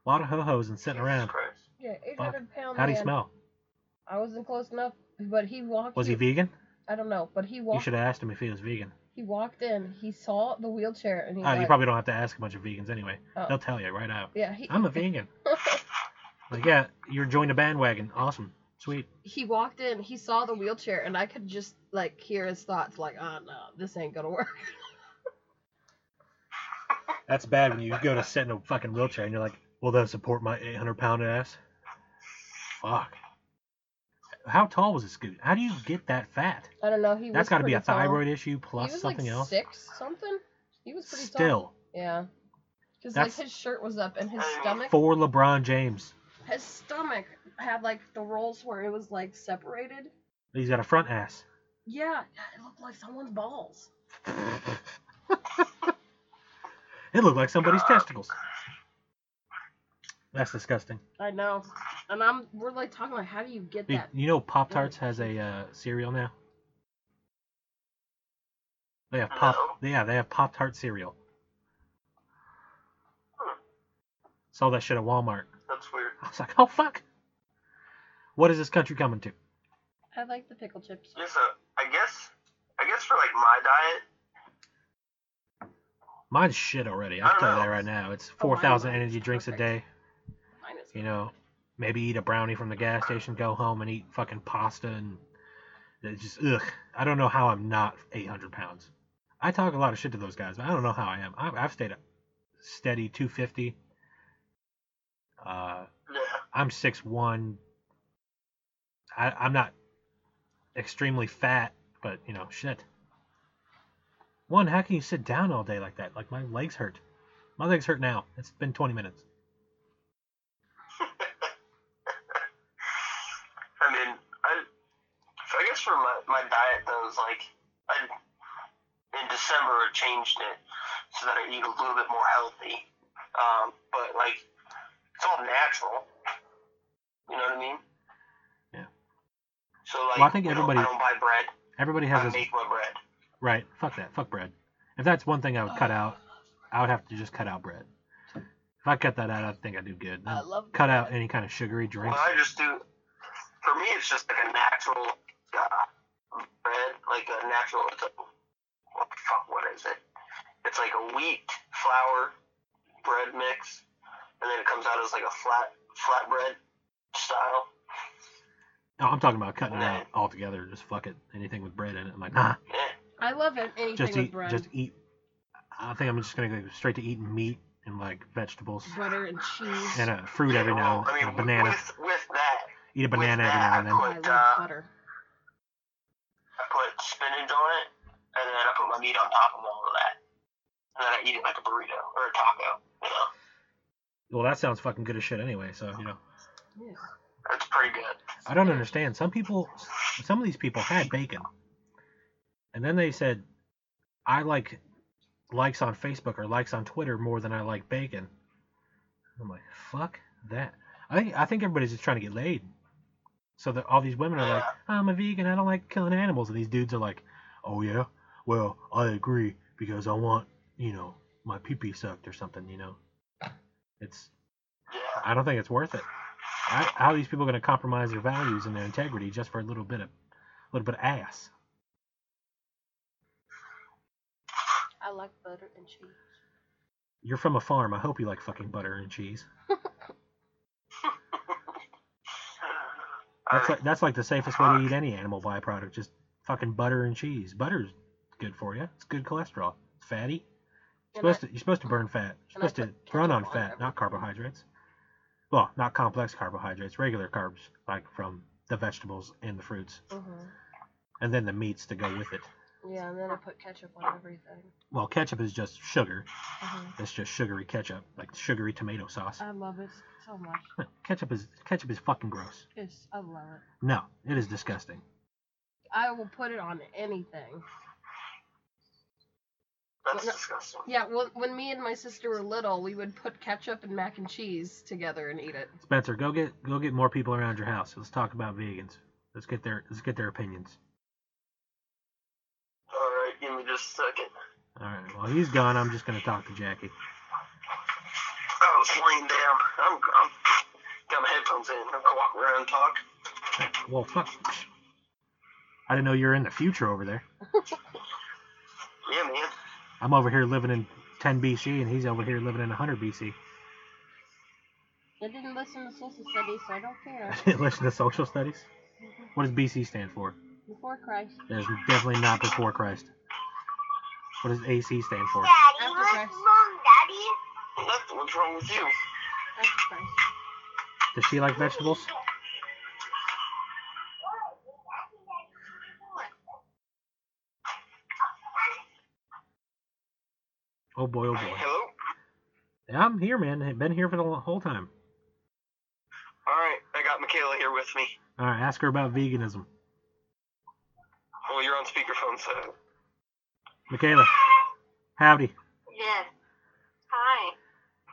Speaker 3: A lot of ho hos and sitting
Speaker 1: Jesus
Speaker 3: around.
Speaker 1: Christ.
Speaker 2: Yeah, 800 pounds.
Speaker 3: How'd he
Speaker 2: man.
Speaker 3: smell?
Speaker 2: I wasn't close enough, but he walked.
Speaker 3: Was he
Speaker 2: in-
Speaker 3: vegan?
Speaker 2: I don't know, but he walked.
Speaker 3: You should have asked him if he was vegan.
Speaker 2: He walked in. He saw the wheelchair, and he's
Speaker 3: Uh,
Speaker 2: like,
Speaker 3: you probably don't have to ask a bunch of vegans anyway.
Speaker 2: Oh.
Speaker 3: They'll tell you right out.
Speaker 2: "Yeah." He,
Speaker 3: I'm a vegan. Like, yeah, you're joined a bandwagon. Awesome. Sweet.
Speaker 2: he walked in. He saw the wheelchair, and I could just like hear his thoughts, like, "Oh no, this ain't gonna work."
Speaker 3: That's bad when you go to sit in a fucking wheelchair and you're like, will that support my 800 pound ass? Fuck. How tall was this dude? How do you get that fat?
Speaker 2: I don't know. He
Speaker 3: That's got to be a
Speaker 2: tall.
Speaker 3: thyroid issue
Speaker 2: He
Speaker 3: plus
Speaker 2: was
Speaker 3: something
Speaker 2: like
Speaker 3: else.
Speaker 2: six something. He was pretty tall.
Speaker 3: Still,
Speaker 2: Yeah. Because like his shirt was up and his stomach,
Speaker 3: for LeBron James,
Speaker 2: his stomach had like the rolls where it was like separated.
Speaker 3: he's got a front ass.
Speaker 2: Yeah, it looked like someone's balls.
Speaker 3: It looked like somebody's testicles. That's disgusting.
Speaker 2: I know. And I'm we're like talking like how do you get
Speaker 3: You,
Speaker 2: that?
Speaker 3: you know, Pop Tarts has a uh, cereal now. They have pop.
Speaker 1: No.
Speaker 3: Yeah, they have Pop Tart cereal.
Speaker 1: Hmm.
Speaker 3: Saw that shit at Walmart.
Speaker 1: That's weird.
Speaker 3: I was like, oh fuck. What is this country coming to?
Speaker 2: I like the pickle chips.
Speaker 1: Yeah, so I guess I guess for like my diet,
Speaker 3: Mine's shit already.
Speaker 1: I
Speaker 3: I'll
Speaker 1: don't
Speaker 3: tell you
Speaker 1: know.
Speaker 3: that right now. It's
Speaker 2: Oh, mine-
Speaker 3: 4,000
Speaker 2: is
Speaker 3: energy drinks a
Speaker 2: perfect.
Speaker 3: day. You know, maybe eat a brownie from the gas station, go home and eat fucking pasta and it's just ugh. I don't know how I'm not 800 pounds. I talk a lot of shit to those guys, but I don't know how I am. I've, I've stayed a steady 250. Uh,
Speaker 1: yeah.
Speaker 3: I'm 6'1". I, I'm not extremely fat, but you know, shit. One, how can you sit down all day like that? Like my legs hurt. My legs hurt now. It's been 20 minutes.
Speaker 1: I mean, I, so I guess for my, my diet though is like, I, in December I changed it so that I eat a little bit more healthy. Um, but like, it's all natural. You know what I mean?
Speaker 3: Yeah.
Speaker 1: So like,
Speaker 3: Well, I think
Speaker 1: you know,
Speaker 3: everybody-
Speaker 1: I don't buy bread.
Speaker 3: Everybody
Speaker 1: I
Speaker 3: has this.
Speaker 1: make my bread.
Speaker 3: Right. Fuck that. Fuck bread. If that's one thing I would cut out, I would have to just cut out bread. If I cut that out, I think I'd do good.
Speaker 2: I love
Speaker 3: cut out any kind of sugary drinks.
Speaker 1: Well, I just do. For me, it's just like a natural bread, like a natural. It's a, what the fuck? What is it? It's like a wheat flour bread mix, and then it comes out as like a flat flatbread style.
Speaker 3: No, I'm talking about cutting it
Speaker 1: Yeah.
Speaker 3: out altogether. Just fuck it. Anything with bread in it. I'm like, nah.
Speaker 2: I love it. Anything
Speaker 3: Just
Speaker 2: with
Speaker 3: eat.
Speaker 2: bread,
Speaker 3: Just eat. I think I'm just gonna go straight to eating meat and like vegetables
Speaker 2: butter and cheese.
Speaker 3: and a fruit every now and
Speaker 1: I mean,
Speaker 3: a banana.
Speaker 1: With, with that,
Speaker 3: Eat a banana
Speaker 1: with
Speaker 3: every now and then.
Speaker 1: I
Speaker 2: I love
Speaker 1: uh,
Speaker 2: butter.
Speaker 1: Spinach on it, and then I put my meat on top of all of that, and then I eat it like a burrito or a taco. You know,
Speaker 3: Well, that sounds fucking good as shit anyway. So you know,
Speaker 2: Yeah.
Speaker 1: that's pretty good.
Speaker 3: I don't understand. Some people, some of these people had bacon, and then they said, "I like likes on Facebook or likes on Twitter more than I like bacon." I'm like, "Fuck that." I think I think everybody's just trying to get laid. So that all these women are like, "I'm a vegan. I don't like killing animals," and these dudes are like, "Oh yeah, well I agree because I want you know my pee pee sucked or something." You know, it's I don't think it's worth it. I, how are these people going to compromise their values and their integrity just for a little bit of, little bit of ass?
Speaker 2: I like butter and cheese.
Speaker 3: You're from a farm. I hope you like fucking butter and cheese. That's like that's like the safest way to eat any animal byproduct. Just fucking butter and cheese. Butter's good for you. It's good cholesterol. It's fatty. You're
Speaker 2: And
Speaker 3: supposed to you're supposed to burn fat. You're supposed to
Speaker 2: put
Speaker 3: run on
Speaker 2: ketchup on
Speaker 3: fat, not carbohydrates. Well, not complex carbohydrates, regular carbs, like from the vegetables and the fruits,
Speaker 2: hmm
Speaker 3: and then the meats to go with it.
Speaker 2: Yeah, and then I put ketchup on everything.
Speaker 3: Well, ketchup is just sugar.
Speaker 2: hmm
Speaker 3: It's just sugary ketchup, like sugary tomato sauce.
Speaker 2: I love it so much.
Speaker 3: Ketchup is ketchup is fucking gross.
Speaker 2: It's, I love it.
Speaker 3: No, it is disgusting.
Speaker 2: I will put it on anything.
Speaker 1: That's
Speaker 2: No.
Speaker 1: disgusting.
Speaker 2: Yeah, well, when me and my sister were little, we would put ketchup and mac and cheese together and eat it.
Speaker 3: Spencer, go get go get more people around your house. Let's talk about vegans. Let's get their let's get their opinions.
Speaker 1: All right, give me just a second.
Speaker 3: All right. Well, he's gone. I'm just gonna talk to Jackie.
Speaker 1: I was laying down. I'm, I'm got my headphones in. I'm gonna walk around and talk.
Speaker 3: Well, fuck. I didn't know you were in the future over there.
Speaker 1: Yeah, man.
Speaker 3: I'm over here living in 10 BC, and he's over here living in 100 BC.
Speaker 2: I didn't listen to social studies, so I don't care.
Speaker 3: I didn't listen to social studies. What does BC stand for?
Speaker 2: Before Christ.
Speaker 3: There's definitely not before Christ. What does AC stand for?
Speaker 2: Daddy, After Christ.
Speaker 1: Nothing. What's wrong with you?
Speaker 2: After Christ.
Speaker 3: Does she like vegetables? Oh boy, oh boy.
Speaker 1: Hello.
Speaker 3: Yeah, I'm here, man. I've been here for the whole time.
Speaker 1: All right, I got Michaela here with me.
Speaker 3: All right, ask her about veganism.
Speaker 1: Well, you're on speakerphone, so
Speaker 3: Michaela, howdy.
Speaker 4: Yes. Hi.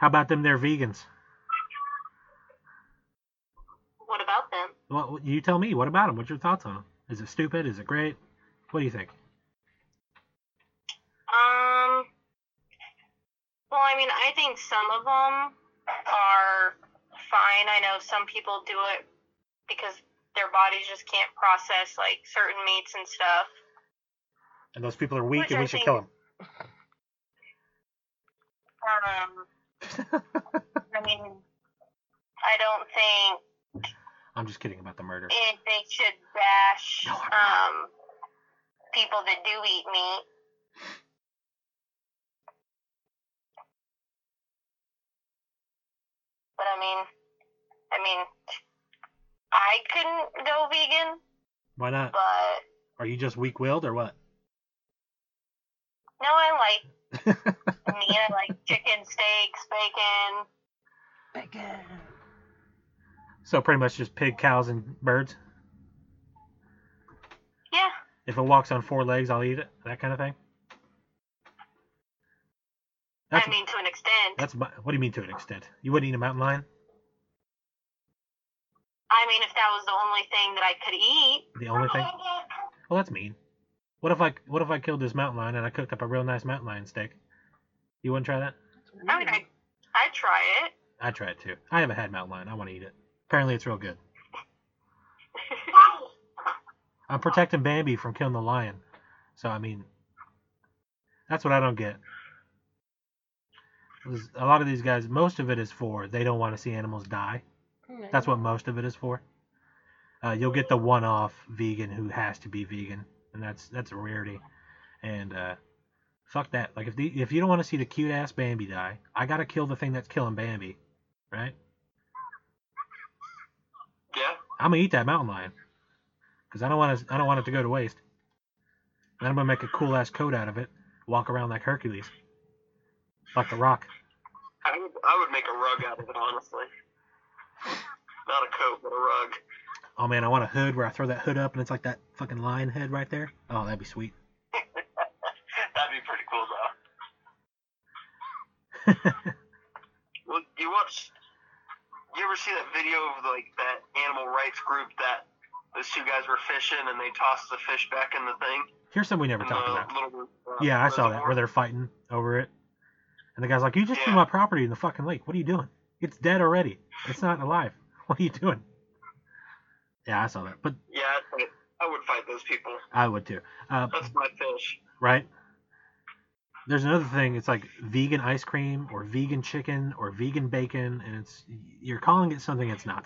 Speaker 3: How about them They're vegans?
Speaker 4: What about them?
Speaker 3: Well, you tell me. What about them? What's your thoughts on them? Is it stupid? Is it great? What do you think?
Speaker 4: Um. Well, I mean, I think some of them are fine. I know some people do it because their bodies just can't process like certain meats and stuff.
Speaker 3: And those people are weak,
Speaker 4: Which
Speaker 3: and
Speaker 4: I
Speaker 3: we should
Speaker 4: think-
Speaker 3: kill them.
Speaker 4: Um. I mean, I don't think
Speaker 3: I'm just kidding about the murder.
Speaker 4: they should bash
Speaker 3: No,
Speaker 4: um people that do eat meat. But I mean, I mean, I couldn't go vegan,
Speaker 3: Why not?
Speaker 4: but
Speaker 3: Are you just weak-willed or what?
Speaker 4: no, I like meat. Like chicken, steaks, bacon.
Speaker 2: Bacon.
Speaker 3: so pretty much just pig, cows, and birds.
Speaker 4: Yeah,
Speaker 3: If it walks on four legs, I'll eat it. That kind of thing. That's
Speaker 4: I mean to an extent.
Speaker 3: that's my, what do you mean to an extent? You wouldn't eat a mountain lion?
Speaker 4: I mean, if that was the only thing that I could eat.
Speaker 3: The only thing? Well, that's mean. What if I what if I killed this mountain lion and I cooked up a real nice mountain lion steak? You wouldn't try that?
Speaker 4: I mean, I I'd try it.
Speaker 3: I'd try it too. I haven't had mountain lion. I want to eat it. Apparently, it's real good. I'm protecting Bambi from killing the lion. So I mean, that's what I don't get. A lot of these guys, most of it is for they don't want to see animals die. That's what most of it is for. Uh, you'll get the one-off vegan who has to be vegan, and that's that's a rarity. And uh, fuck that. Like if the if you don't want to see the cute ass Bambi die, I gotta kill the thing that's killing Bambi, right?
Speaker 1: yeah.
Speaker 3: I'm gonna eat that mountain lion because I don't want to. I don't want it to go to waste. And I'm gonna make a cool ass coat out of it. Walk around like Hercules, like the Rock.
Speaker 1: I would, I would make a rug out of it, honestly. Not a coat, but a rug.
Speaker 3: Oh man, I want a hood where I throw that hood up and it's like that fucking lion head right there. Oh, that'd be sweet.
Speaker 1: That'd be pretty cool, though. Well, you watch. You ever see that video of like that animal rights group that those two guys were fishing and they tossed the fish back in the thing?
Speaker 3: Here's something we never talked about.
Speaker 1: Little, uh,
Speaker 3: Yeah, I saw that where they're fighting over it, and the guy's like, "You just threw my property in the fucking lake. What are you doing? It's dead already. It's not alive. What are you doing?" Yeah, I saw that, but
Speaker 1: Yeah, I'd fight- I would fight those people.
Speaker 3: I would too. Uh,
Speaker 1: That's my fish.
Speaker 3: right? there's another thing. It's like vegan ice cream or vegan chicken or vegan bacon, and it's you're calling it something it's not.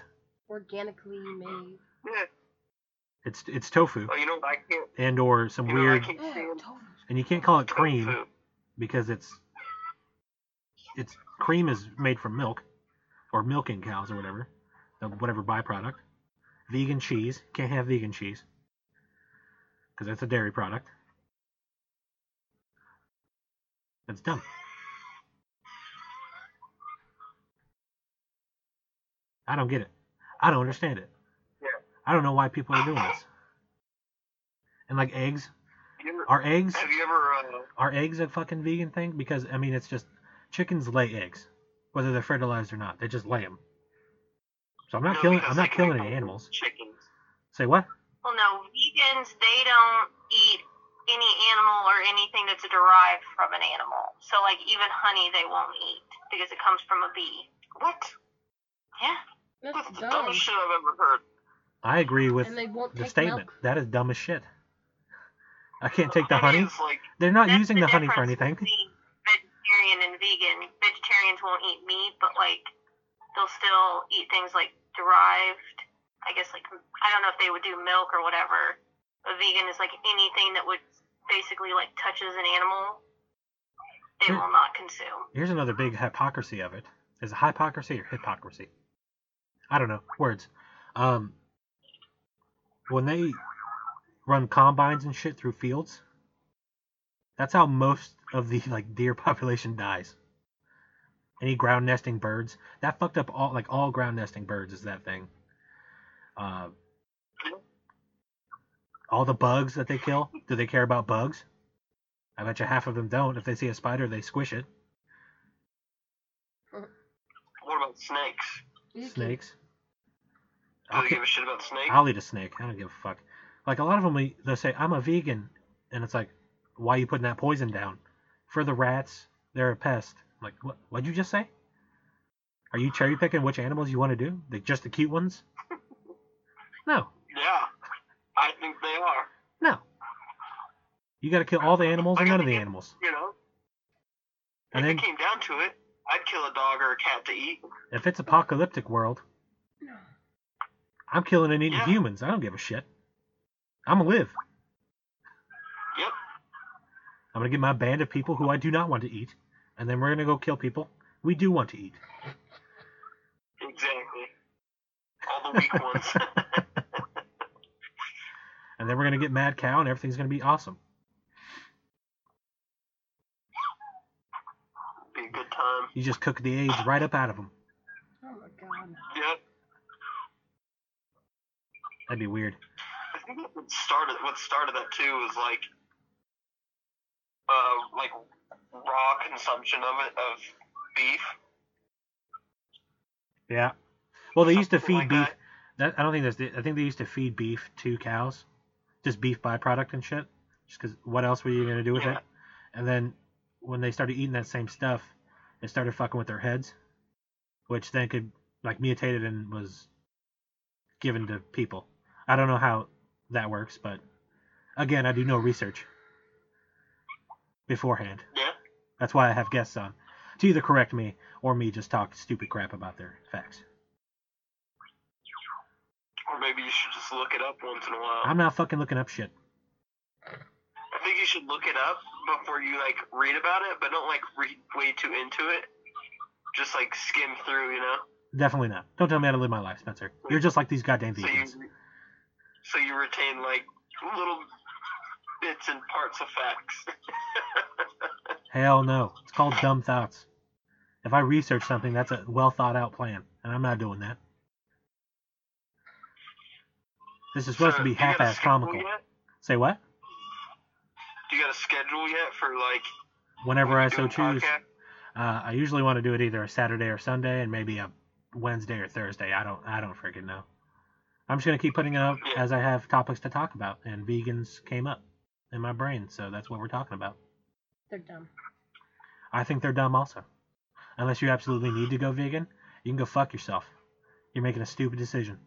Speaker 2: Organically made.
Speaker 1: Yeah.
Speaker 3: It's it's tofu
Speaker 1: Well, you know what I can't.
Speaker 3: and or some
Speaker 1: You know what I
Speaker 3: weird,
Speaker 1: can't
Speaker 2: Yeah,
Speaker 3: and you can't call it cream
Speaker 1: Tofu.
Speaker 3: because it's it's cream is made from milk or milking cows or whatever, whatever byproduct. Vegan cheese can't have vegan cheese because that's a dairy product. That's dumb. I don't get it. I don't understand it.
Speaker 1: Yeah.
Speaker 3: I don't know why people are doing this. And like eggs,
Speaker 1: ever-
Speaker 3: are eggs
Speaker 1: have you ever? Uh,
Speaker 3: are eggs a fucking vegan thing? Because I mean, it's just chickens lay eggs, whether they're fertilized or not. They just lay them. So I'm not
Speaker 1: no,
Speaker 3: killing. I'm not
Speaker 1: can
Speaker 3: killing any animals.
Speaker 1: Chickens.
Speaker 3: Say what?
Speaker 4: Well, no, vegans they don't eat any animal or anything that's derived from an animal. So like even honey they won't eat because it comes from a bee.
Speaker 1: What?
Speaker 4: Yeah.
Speaker 2: That's
Speaker 1: That's the
Speaker 2: dumb.
Speaker 1: dumbest shit I've ever heard.
Speaker 3: I agree with
Speaker 2: And they won't
Speaker 3: the statement.
Speaker 2: milk.
Speaker 3: That is dumb as shit. I can't take the
Speaker 1: It
Speaker 3: honey.
Speaker 1: like,
Speaker 3: They're not
Speaker 4: That's
Speaker 3: using the honey for anything.
Speaker 4: Vegetarian and vegan. Vegetarians won't eat meat, but like they'll still eat things like derived. I guess like I don't know if they would do milk or whatever. A vegan is like anything that would basically like touches an animal. They
Speaker 3: Hmm.
Speaker 4: will not consume.
Speaker 3: Here's another big hypocrisy of it. Is it hypocrisy or hypocrisy? I don't know. Words. Um, when they run combines and shit through fields, that's how most of the like deer population dies. Any ground nesting birds. That fucked up all like all ground nesting birds is that thing. Uh, all the bugs that they kill. Do they care about bugs? I bet you half of them don't. If they see a spider, they squish it.
Speaker 1: what about snakes?
Speaker 3: Snakes.
Speaker 1: Do
Speaker 3: I'll,
Speaker 1: they give a shit about snakes?
Speaker 3: I'll eat a snake. I don't give a fuck. Like a lot of them, they'll say, "I'm a vegan," and it's like, "Why are you putting that poison down?" For the rats, they're a pest. Like, what? What'd you just say? Are you cherry picking which animals you want to do? Like just the cute ones? No,
Speaker 1: Yeah, I think they are.
Speaker 3: no. You got to kill all the animals and none of the animals.
Speaker 1: You know,
Speaker 3: And
Speaker 1: if
Speaker 3: then
Speaker 1: it came down to it, I'd kill a dog or a cat to eat.
Speaker 3: if it's apocalyptic world, I'm killing and eating
Speaker 1: Yeah.
Speaker 3: humans. I don't give a shit. I'm gonna live.
Speaker 1: Yep.
Speaker 3: I'm gonna get my band of people who I do not want to eat, and then we're gonna go kill people we do want to eat.
Speaker 1: Exactly. All the weak ones.
Speaker 3: and then we're gonna get mad cow, and everything's gonna be awesome.
Speaker 1: Be a good time.
Speaker 3: You just cook the AIDS right up out of them.
Speaker 2: Oh my god.
Speaker 1: Yep.
Speaker 3: That'd be weird.
Speaker 1: I think what started what started that too was like uh like raw consumption of it of beef.
Speaker 3: Yeah. Well, they used to feed
Speaker 1: like
Speaker 3: beef. That I don't think that's. The, I think they used to feed beef to cows, just beef byproduct and shit. Just because what else were you gonna do with
Speaker 1: Yeah.
Speaker 3: it? And then when they started eating that same stuff, it started fucking with their heads, which then could like mutated and was given to people. I don't know how that works, but again, I do no research beforehand.
Speaker 1: Yeah.
Speaker 3: That's why I have guests on to either correct me or me just talk stupid crap about their facts.
Speaker 1: Or maybe you should just look it up once in a while.
Speaker 3: I'm not fucking looking up shit.
Speaker 1: I think you should look it up before you like read about it, but don't like read way too into it. Just like skim through, you know.
Speaker 3: Definitely not. Don't tell me how to live my life, Spencer. You're just like these goddamn
Speaker 1: So you so you retain like little bits and parts of facts.
Speaker 3: Hell no. It's called dumb thoughts. If I research something, that's a well thought out plan, and I'm not doing that. This is supposed
Speaker 1: So,
Speaker 3: to be
Speaker 1: do you got a
Speaker 3: half-ass comical.
Speaker 1: Yet?
Speaker 3: Say what?
Speaker 1: Do you got a schedule yet for like
Speaker 3: Whenever
Speaker 1: when
Speaker 3: I so choose. Uh, I usually want to do it either a Saturday or Sunday, and maybe a Wednesday or Thursday. I don't. I don't freaking know. I'm just gonna keep putting it up
Speaker 1: Yeah.
Speaker 3: as I have topics to talk about, and vegans came up in my brain, so that's what we're talking about.
Speaker 2: They're dumb.
Speaker 3: I think they're dumb also. Unless you absolutely need to go vegan, you can go fuck yourself. You're making a stupid decision.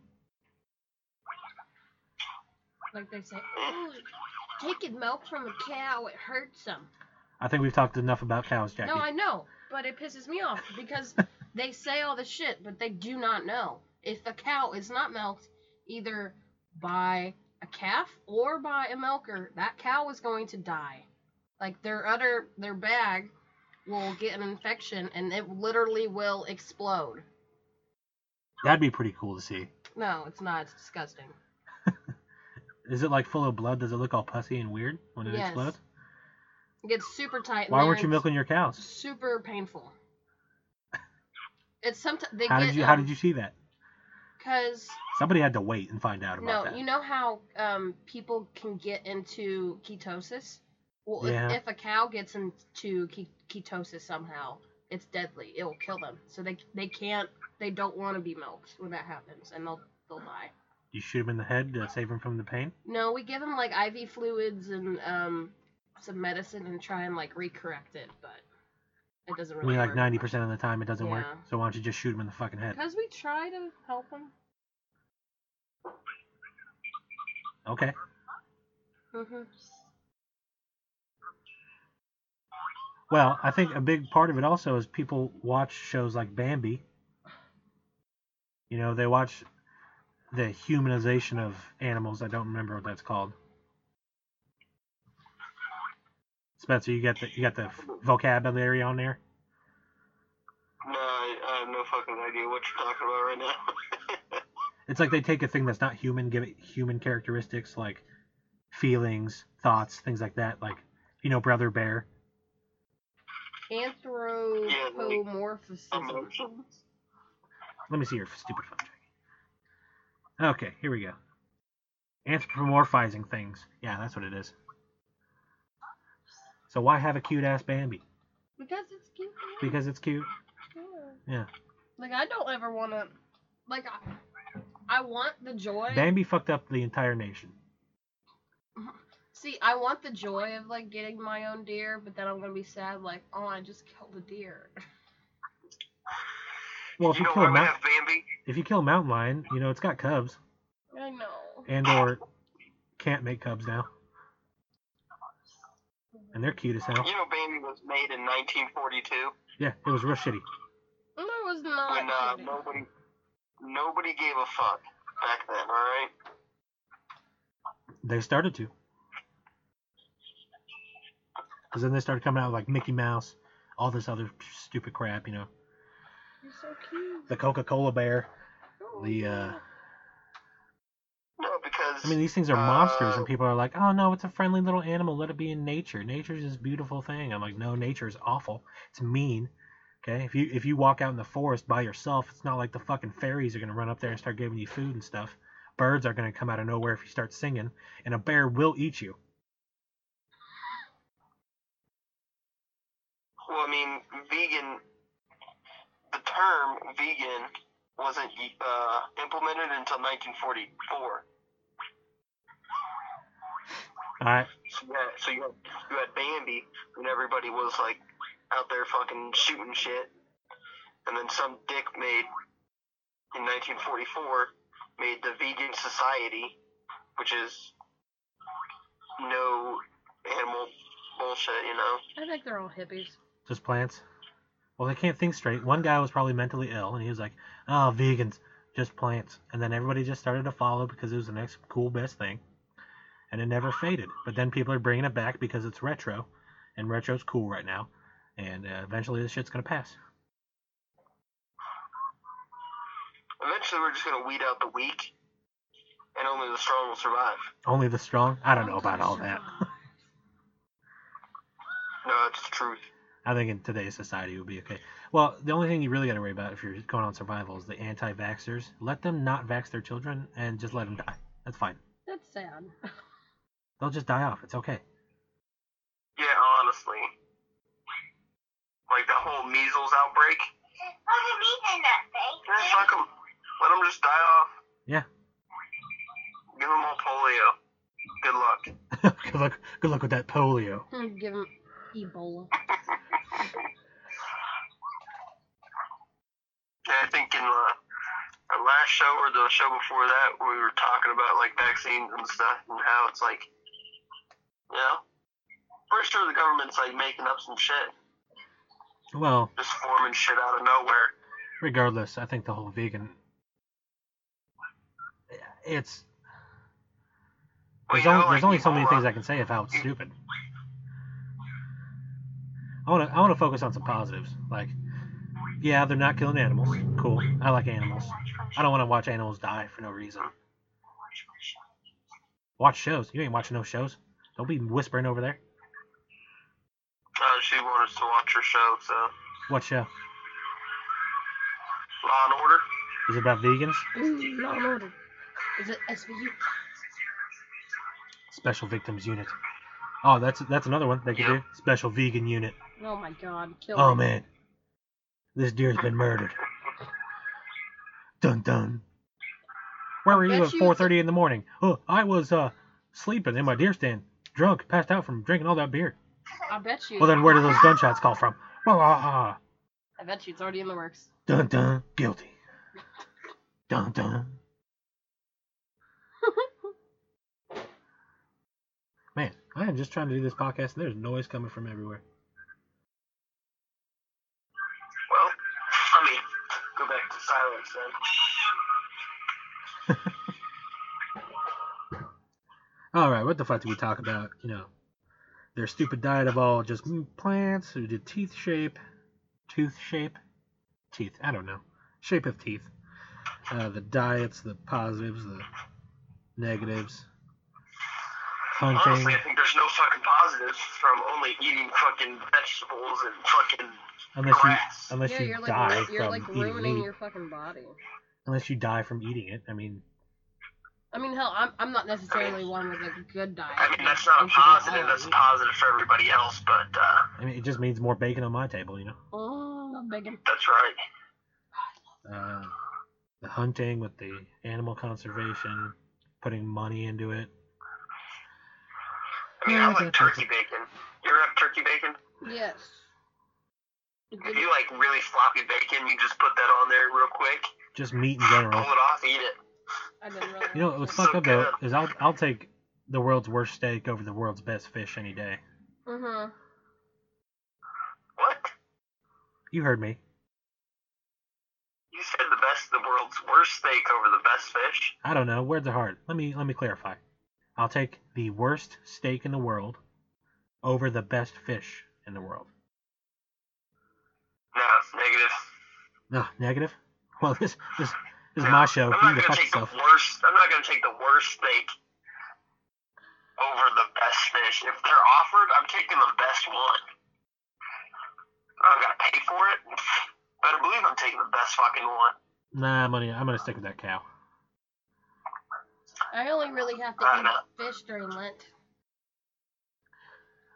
Speaker 2: Like they say, oh, taking milk from a cow, it hurts them.
Speaker 3: I think we've talked enough about cows, Jackie.
Speaker 2: No, I know, but it pisses me off because they say all this shit, but they do not know. If a cow is not milked, either by a calf or by a milker, that cow is going to die. Like their udder, their bag will get an infection and it literally will explode.
Speaker 3: That'd be pretty cool to see.
Speaker 2: No, it's not. It's disgusting.
Speaker 3: Is it like full of blood? Does it look all pussy and weird when it
Speaker 2: Yes.
Speaker 3: explodes?
Speaker 2: It gets super tight.
Speaker 3: Why weren't you milking your cows?
Speaker 2: Super painful. It's sometimes they
Speaker 3: How
Speaker 2: get.
Speaker 3: did you How um, did you see that?
Speaker 2: Because
Speaker 3: Somebody had to wait and find out
Speaker 2: No,
Speaker 3: about that.
Speaker 2: No, you know how um, people can get into ketosis? Well, if,
Speaker 3: Yeah.
Speaker 2: if a cow gets into ke- ketosis somehow, it's deadly. It will kill them. So they they can't, they don't want to be milked when that happens, and they'll they'll die.
Speaker 3: You shoot him in the head to save him from the pain.
Speaker 2: No, we give them like IV fluids and um, some medicine and try and like recorrect it, but it doesn't
Speaker 3: I
Speaker 2: really.
Speaker 3: mean, like ninety percent of the time it doesn't work. So why don't you just shoot him in the fucking head?
Speaker 2: Because we try to help them.
Speaker 3: Okay.
Speaker 2: hmm
Speaker 3: Well, I think a big part of it also is people watch shows like Bambi. You know, they watch the humanization of animals. I don't remember what that's called. Spencer, you got the you got the vocabulary on there.
Speaker 1: No, I, I have no fucking idea what you're talking about right now.
Speaker 3: It's like they take a thing that's not human, give it human characteristics like feelings, thoughts, things like that. Like you know, Brother Bear.
Speaker 2: Anthropomorphism.
Speaker 3: Let me see your stupid phone, Jackie. Okay, here we go. Anthropomorphizing things. Yeah, that's what it is. So why have a cute ass Bambi?
Speaker 2: Because it's cute.
Speaker 3: Because it's cute. Yeah.
Speaker 2: Like I don't ever want to. Like I, I want the joy.
Speaker 3: Bambi fucked up the entire nation.
Speaker 2: See, I want the joy of like getting my own deer, but then I'm gonna be sad. Like, oh, I just killed a deer.
Speaker 3: Well, if
Speaker 1: you
Speaker 3: you
Speaker 1: know
Speaker 3: kill a
Speaker 1: we
Speaker 3: mount,
Speaker 1: have Bambi?
Speaker 3: if you kill a mountain lion, you know it's got cubs,
Speaker 2: I know.
Speaker 3: and or can't make cubs now, and they're cute as hell.
Speaker 1: You know Bambi was made in 1942
Speaker 3: Yeah, it was real shitty.
Speaker 2: No, it was not.
Speaker 1: when uh, nobody nobody gave a fuck back then. All right.
Speaker 3: They started to. Because then they started coming out with, like Mickey Mouse, all this other stupid crap, you know.
Speaker 2: You're so cute.
Speaker 3: The Coca Cola bear, the, uh,
Speaker 1: No, because
Speaker 3: I mean, these things are monsters,
Speaker 1: Uh,
Speaker 3: and people are like, oh no, it's a friendly little animal, let it be in nature. Nature's this beautiful thing. I'm like, no, nature is awful. It's mean. Okay? If you if you walk out in the forest by yourself, it's not like the fucking fairies are gonna run up there and start giving you food and stuff. Birds are gonna come out of nowhere if you start singing, and a bear will eat you.
Speaker 1: well, I mean, vegan. The term vegan wasn't uh, implemented until 1944.
Speaker 3: Alright?
Speaker 1: So you had, so you had, you had Bambi, and everybody was like out there fucking shooting shit. And then some dick made, in 1944, made the Vegan Society, which is no animal bullshit, you know?
Speaker 2: I think they're all hippies.
Speaker 3: Just plants. Well, they can't think straight. One guy was probably mentally ill, and he was like, "Oh, vegans, just plants." And then everybody just started to follow because it was the next cool best thing, and it never faded. But then people are bringing it back because it's retro, and retro's cool right now, and uh, eventually this shit's gonna pass.
Speaker 1: Eventually, we're just gonna weed out the weak, and only the strong will survive.
Speaker 3: Only the strong. I don't know about all that.
Speaker 1: No, it's the truth.
Speaker 3: I think in today's society it would be okay. Well, the only thing you really got to worry about if you're going on survival is the anti-vaxxers. Let them not vax their children and just let them die. That's fine.
Speaker 2: That's sad.
Speaker 3: They'll just die off. It's okay.
Speaker 1: Yeah, honestly. Like the whole measles outbreak. Yeah, fuck 'em. Let them just die off.
Speaker 3: Yeah.
Speaker 1: Give them all polio. Good luck.
Speaker 3: good luck. Good luck with that polio.
Speaker 2: Hmm, give him Ebola.
Speaker 1: Yeah, I think in the, our last show or the show before that, we were talking about like vaccines and stuff and how it's like, you know, pretty sure the government's like making up some shit,
Speaker 3: Well,
Speaker 1: just forming shit out of nowhere.
Speaker 3: regardless, I think the whole vegan. It's
Speaker 1: Well,
Speaker 3: there's
Speaker 1: know,
Speaker 3: only, there's
Speaker 1: like
Speaker 3: only so many things I can say of how it's stupid. I want to I want to focus on some positives. Like, yeah, they're not killing animals. Cool. I like animals. I don't want to watch animals die for no reason. Watch shows. You ain't watching no shows. Don't be whispering over there.
Speaker 1: Uh, she wanted us to watch her show, so
Speaker 3: What show?
Speaker 1: Law and Order.
Speaker 3: Is it about vegans?
Speaker 2: Ooh, Law and Order. Is it SVU?
Speaker 3: Special Victims Unit. Oh, that's that's another one they could
Speaker 1: Yeah.
Speaker 3: do. Special Vegan Unit.
Speaker 2: Oh my god, kill
Speaker 3: Oh
Speaker 2: me.
Speaker 3: man, this deer's been murdered. Dun dun. Where were you at 4:30 in the morning? Oh, I was uh sleeping in my deer stand, drunk, passed out from drinking all that beer.
Speaker 2: I bet you.
Speaker 3: Well then, where do those gunshots call from? Well, ah, ah.
Speaker 2: I bet you it's already in the works.
Speaker 3: Dun dun. Guilty. Dun dun. Man, I am just trying to do this podcast. and There's noise coming from everywhere. All right, what the fuck did we talk about? You know, their stupid diet of all just plants. We did teeth shape, tooth shape, teeth. I don't know, shape of teeth. Uh, the diets, the positives, the negatives. Hunting.
Speaker 1: Honestly, I think there's no fucking positives from only eating fucking vegetables and fucking
Speaker 3: Unless you
Speaker 1: grass.
Speaker 3: unless
Speaker 2: yeah,
Speaker 3: you
Speaker 2: you're like
Speaker 3: die
Speaker 2: you're
Speaker 3: from
Speaker 2: like
Speaker 3: eating
Speaker 2: ruining
Speaker 3: meat.
Speaker 2: your fucking body.
Speaker 3: Unless you die from eating it. I mean,
Speaker 2: I mean, hell, I'm I'm not necessarily one with like a good diet.
Speaker 1: I mean, that's not a
Speaker 2: I'm sure that's
Speaker 1: positive. That's
Speaker 2: I
Speaker 1: a
Speaker 2: eat.
Speaker 1: positive for everybody else, but uh,
Speaker 3: I mean, it just means more bacon on my table. You know.
Speaker 2: Oh, love bacon.
Speaker 1: that's right.
Speaker 3: Uh, the hunting with the animal conservation, putting money into it.
Speaker 1: I mean, I like turkey bacon. You ever have turkey bacon?
Speaker 2: Yes.
Speaker 1: If you like really floppy bacon, you just put that on there real quick,
Speaker 3: Just meat in general.
Speaker 1: pull it off, eat it.
Speaker 2: I didn't really.
Speaker 3: You know what's
Speaker 1: So
Speaker 3: fucked up though
Speaker 1: good.
Speaker 3: is I'll I'll take the world's worst steak over the world's best fish any day.
Speaker 2: Mhm.
Speaker 1: What?
Speaker 3: You heard me.
Speaker 1: You said the best, the world's worst steak over the best fish?
Speaker 3: I don't know. Words are hard. Let me let me clarify. I'll take the worst steak in the world over the best fish in the world.
Speaker 1: No, it's negative.
Speaker 3: No, negative. Well, this this this is
Speaker 1: No,
Speaker 3: my show.
Speaker 1: I'm not gonna
Speaker 3: fuck
Speaker 1: take the worst. I'm not gonna take the worst steak over the best fish. If they're offered, I'm taking the best one. I'm gonna pay for it. Better believe I'm taking the best fucking one.
Speaker 3: Nah, money. I'm gonna stick with that cow.
Speaker 2: I only really have to eat
Speaker 1: know.
Speaker 2: fish during Lent.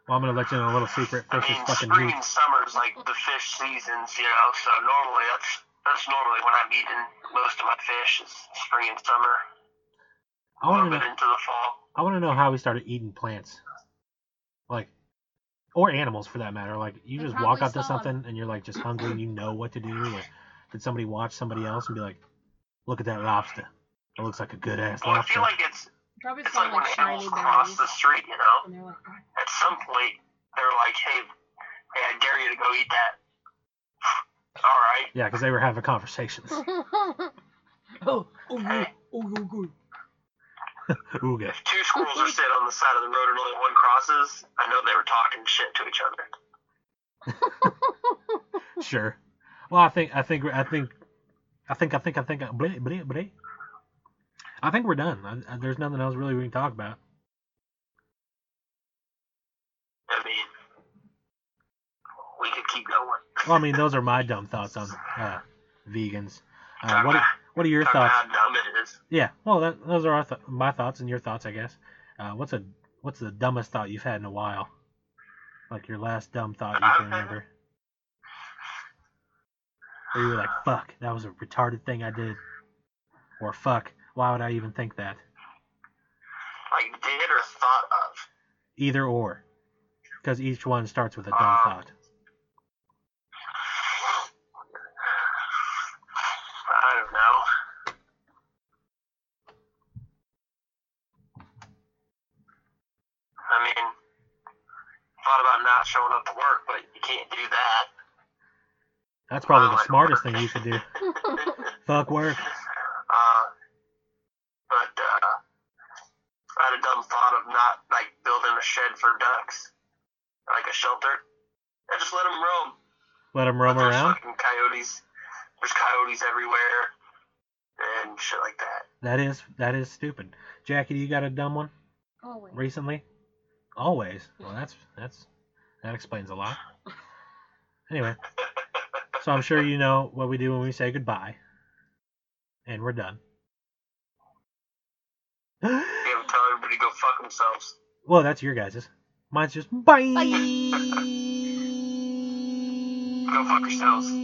Speaker 3: Well, I'm gonna let you know a little secret.
Speaker 1: I
Speaker 3: Fish is
Speaker 1: mean,
Speaker 3: fucking
Speaker 1: spring
Speaker 3: meat.
Speaker 1: and summer's like the fish seasons, you know. So normally that's that's normally when I'm eating most of my fish is spring and summer.
Speaker 3: I
Speaker 1: A
Speaker 3: want to know.
Speaker 1: into the fall.
Speaker 3: I want to know how we started eating plants, like, or animals for that matter. Like, you
Speaker 2: They
Speaker 3: just walk up to
Speaker 2: saw-
Speaker 3: something and you're like just hungry and you know what to do. Or did somebody watch somebody else and be like, "Look at that lobster. It looks like a good ass
Speaker 1: Well, I
Speaker 3: lobster."
Speaker 1: feel like it's
Speaker 2: Probably
Speaker 1: it's
Speaker 2: smell
Speaker 1: like when
Speaker 2: like shiny
Speaker 1: animals cross the street, you know.
Speaker 2: Like.
Speaker 1: At some point, they're like, "Hey, hey, I dare you to go eat that." All right.
Speaker 3: Yeah, because they were having conversations.
Speaker 2: oh, oh, oh good, oh, good, good.
Speaker 3: Ooh, good.
Speaker 1: If two squirrels are sitting on the side of the road and only one crosses, I know they were talking shit to each other.
Speaker 3: Sure. Well, I think I think I think I think I think I think bleh, bleh, bleh. I think we're done. I, I, there's nothing else really we can talk about.
Speaker 1: I mean, we could keep going.
Speaker 3: Well, I mean, those are my dumb thoughts on uh, vegans. Uh, what are, what are your thoughts?
Speaker 1: how dumb it is.
Speaker 3: Yeah, well, that, those are our th- my thoughts and your thoughts, I guess. Uh, what's a what's the dumbest thought you've had in a while? Like your last dumb thought you can remember? Or you were like, "Fuck, that was a retarded thing I did," or "Fuck, why would I even think that?"
Speaker 1: Like did or thought of.
Speaker 3: Either or, because each one starts with a dumb
Speaker 1: Uh,
Speaker 3: thought.
Speaker 1: I don't know. I mean, not showing up to work, but you can't do that.
Speaker 3: That's probably the smartest thing you could do. Fuck work.
Speaker 1: Uh, but uh, I had a dumb thought of not like building a shed for ducks, like a shelter. I just let them roam.
Speaker 3: Let them roam
Speaker 1: But there's
Speaker 3: around.
Speaker 1: Fucking coyotes. There's coyotes everywhere and shit like that.
Speaker 3: That is that is stupid. Jackie, you got a dumb one
Speaker 2: Always.
Speaker 3: recently? Always. Well, that's that's that explains a lot. Anyway, so I'm sure you know what we do when we say goodbye, and we're done.
Speaker 1: Tell everybody to go fuck themselves?
Speaker 3: well, that's your guys's. Mine's just bye.
Speaker 2: Bye.
Speaker 1: Go fuck yourselves.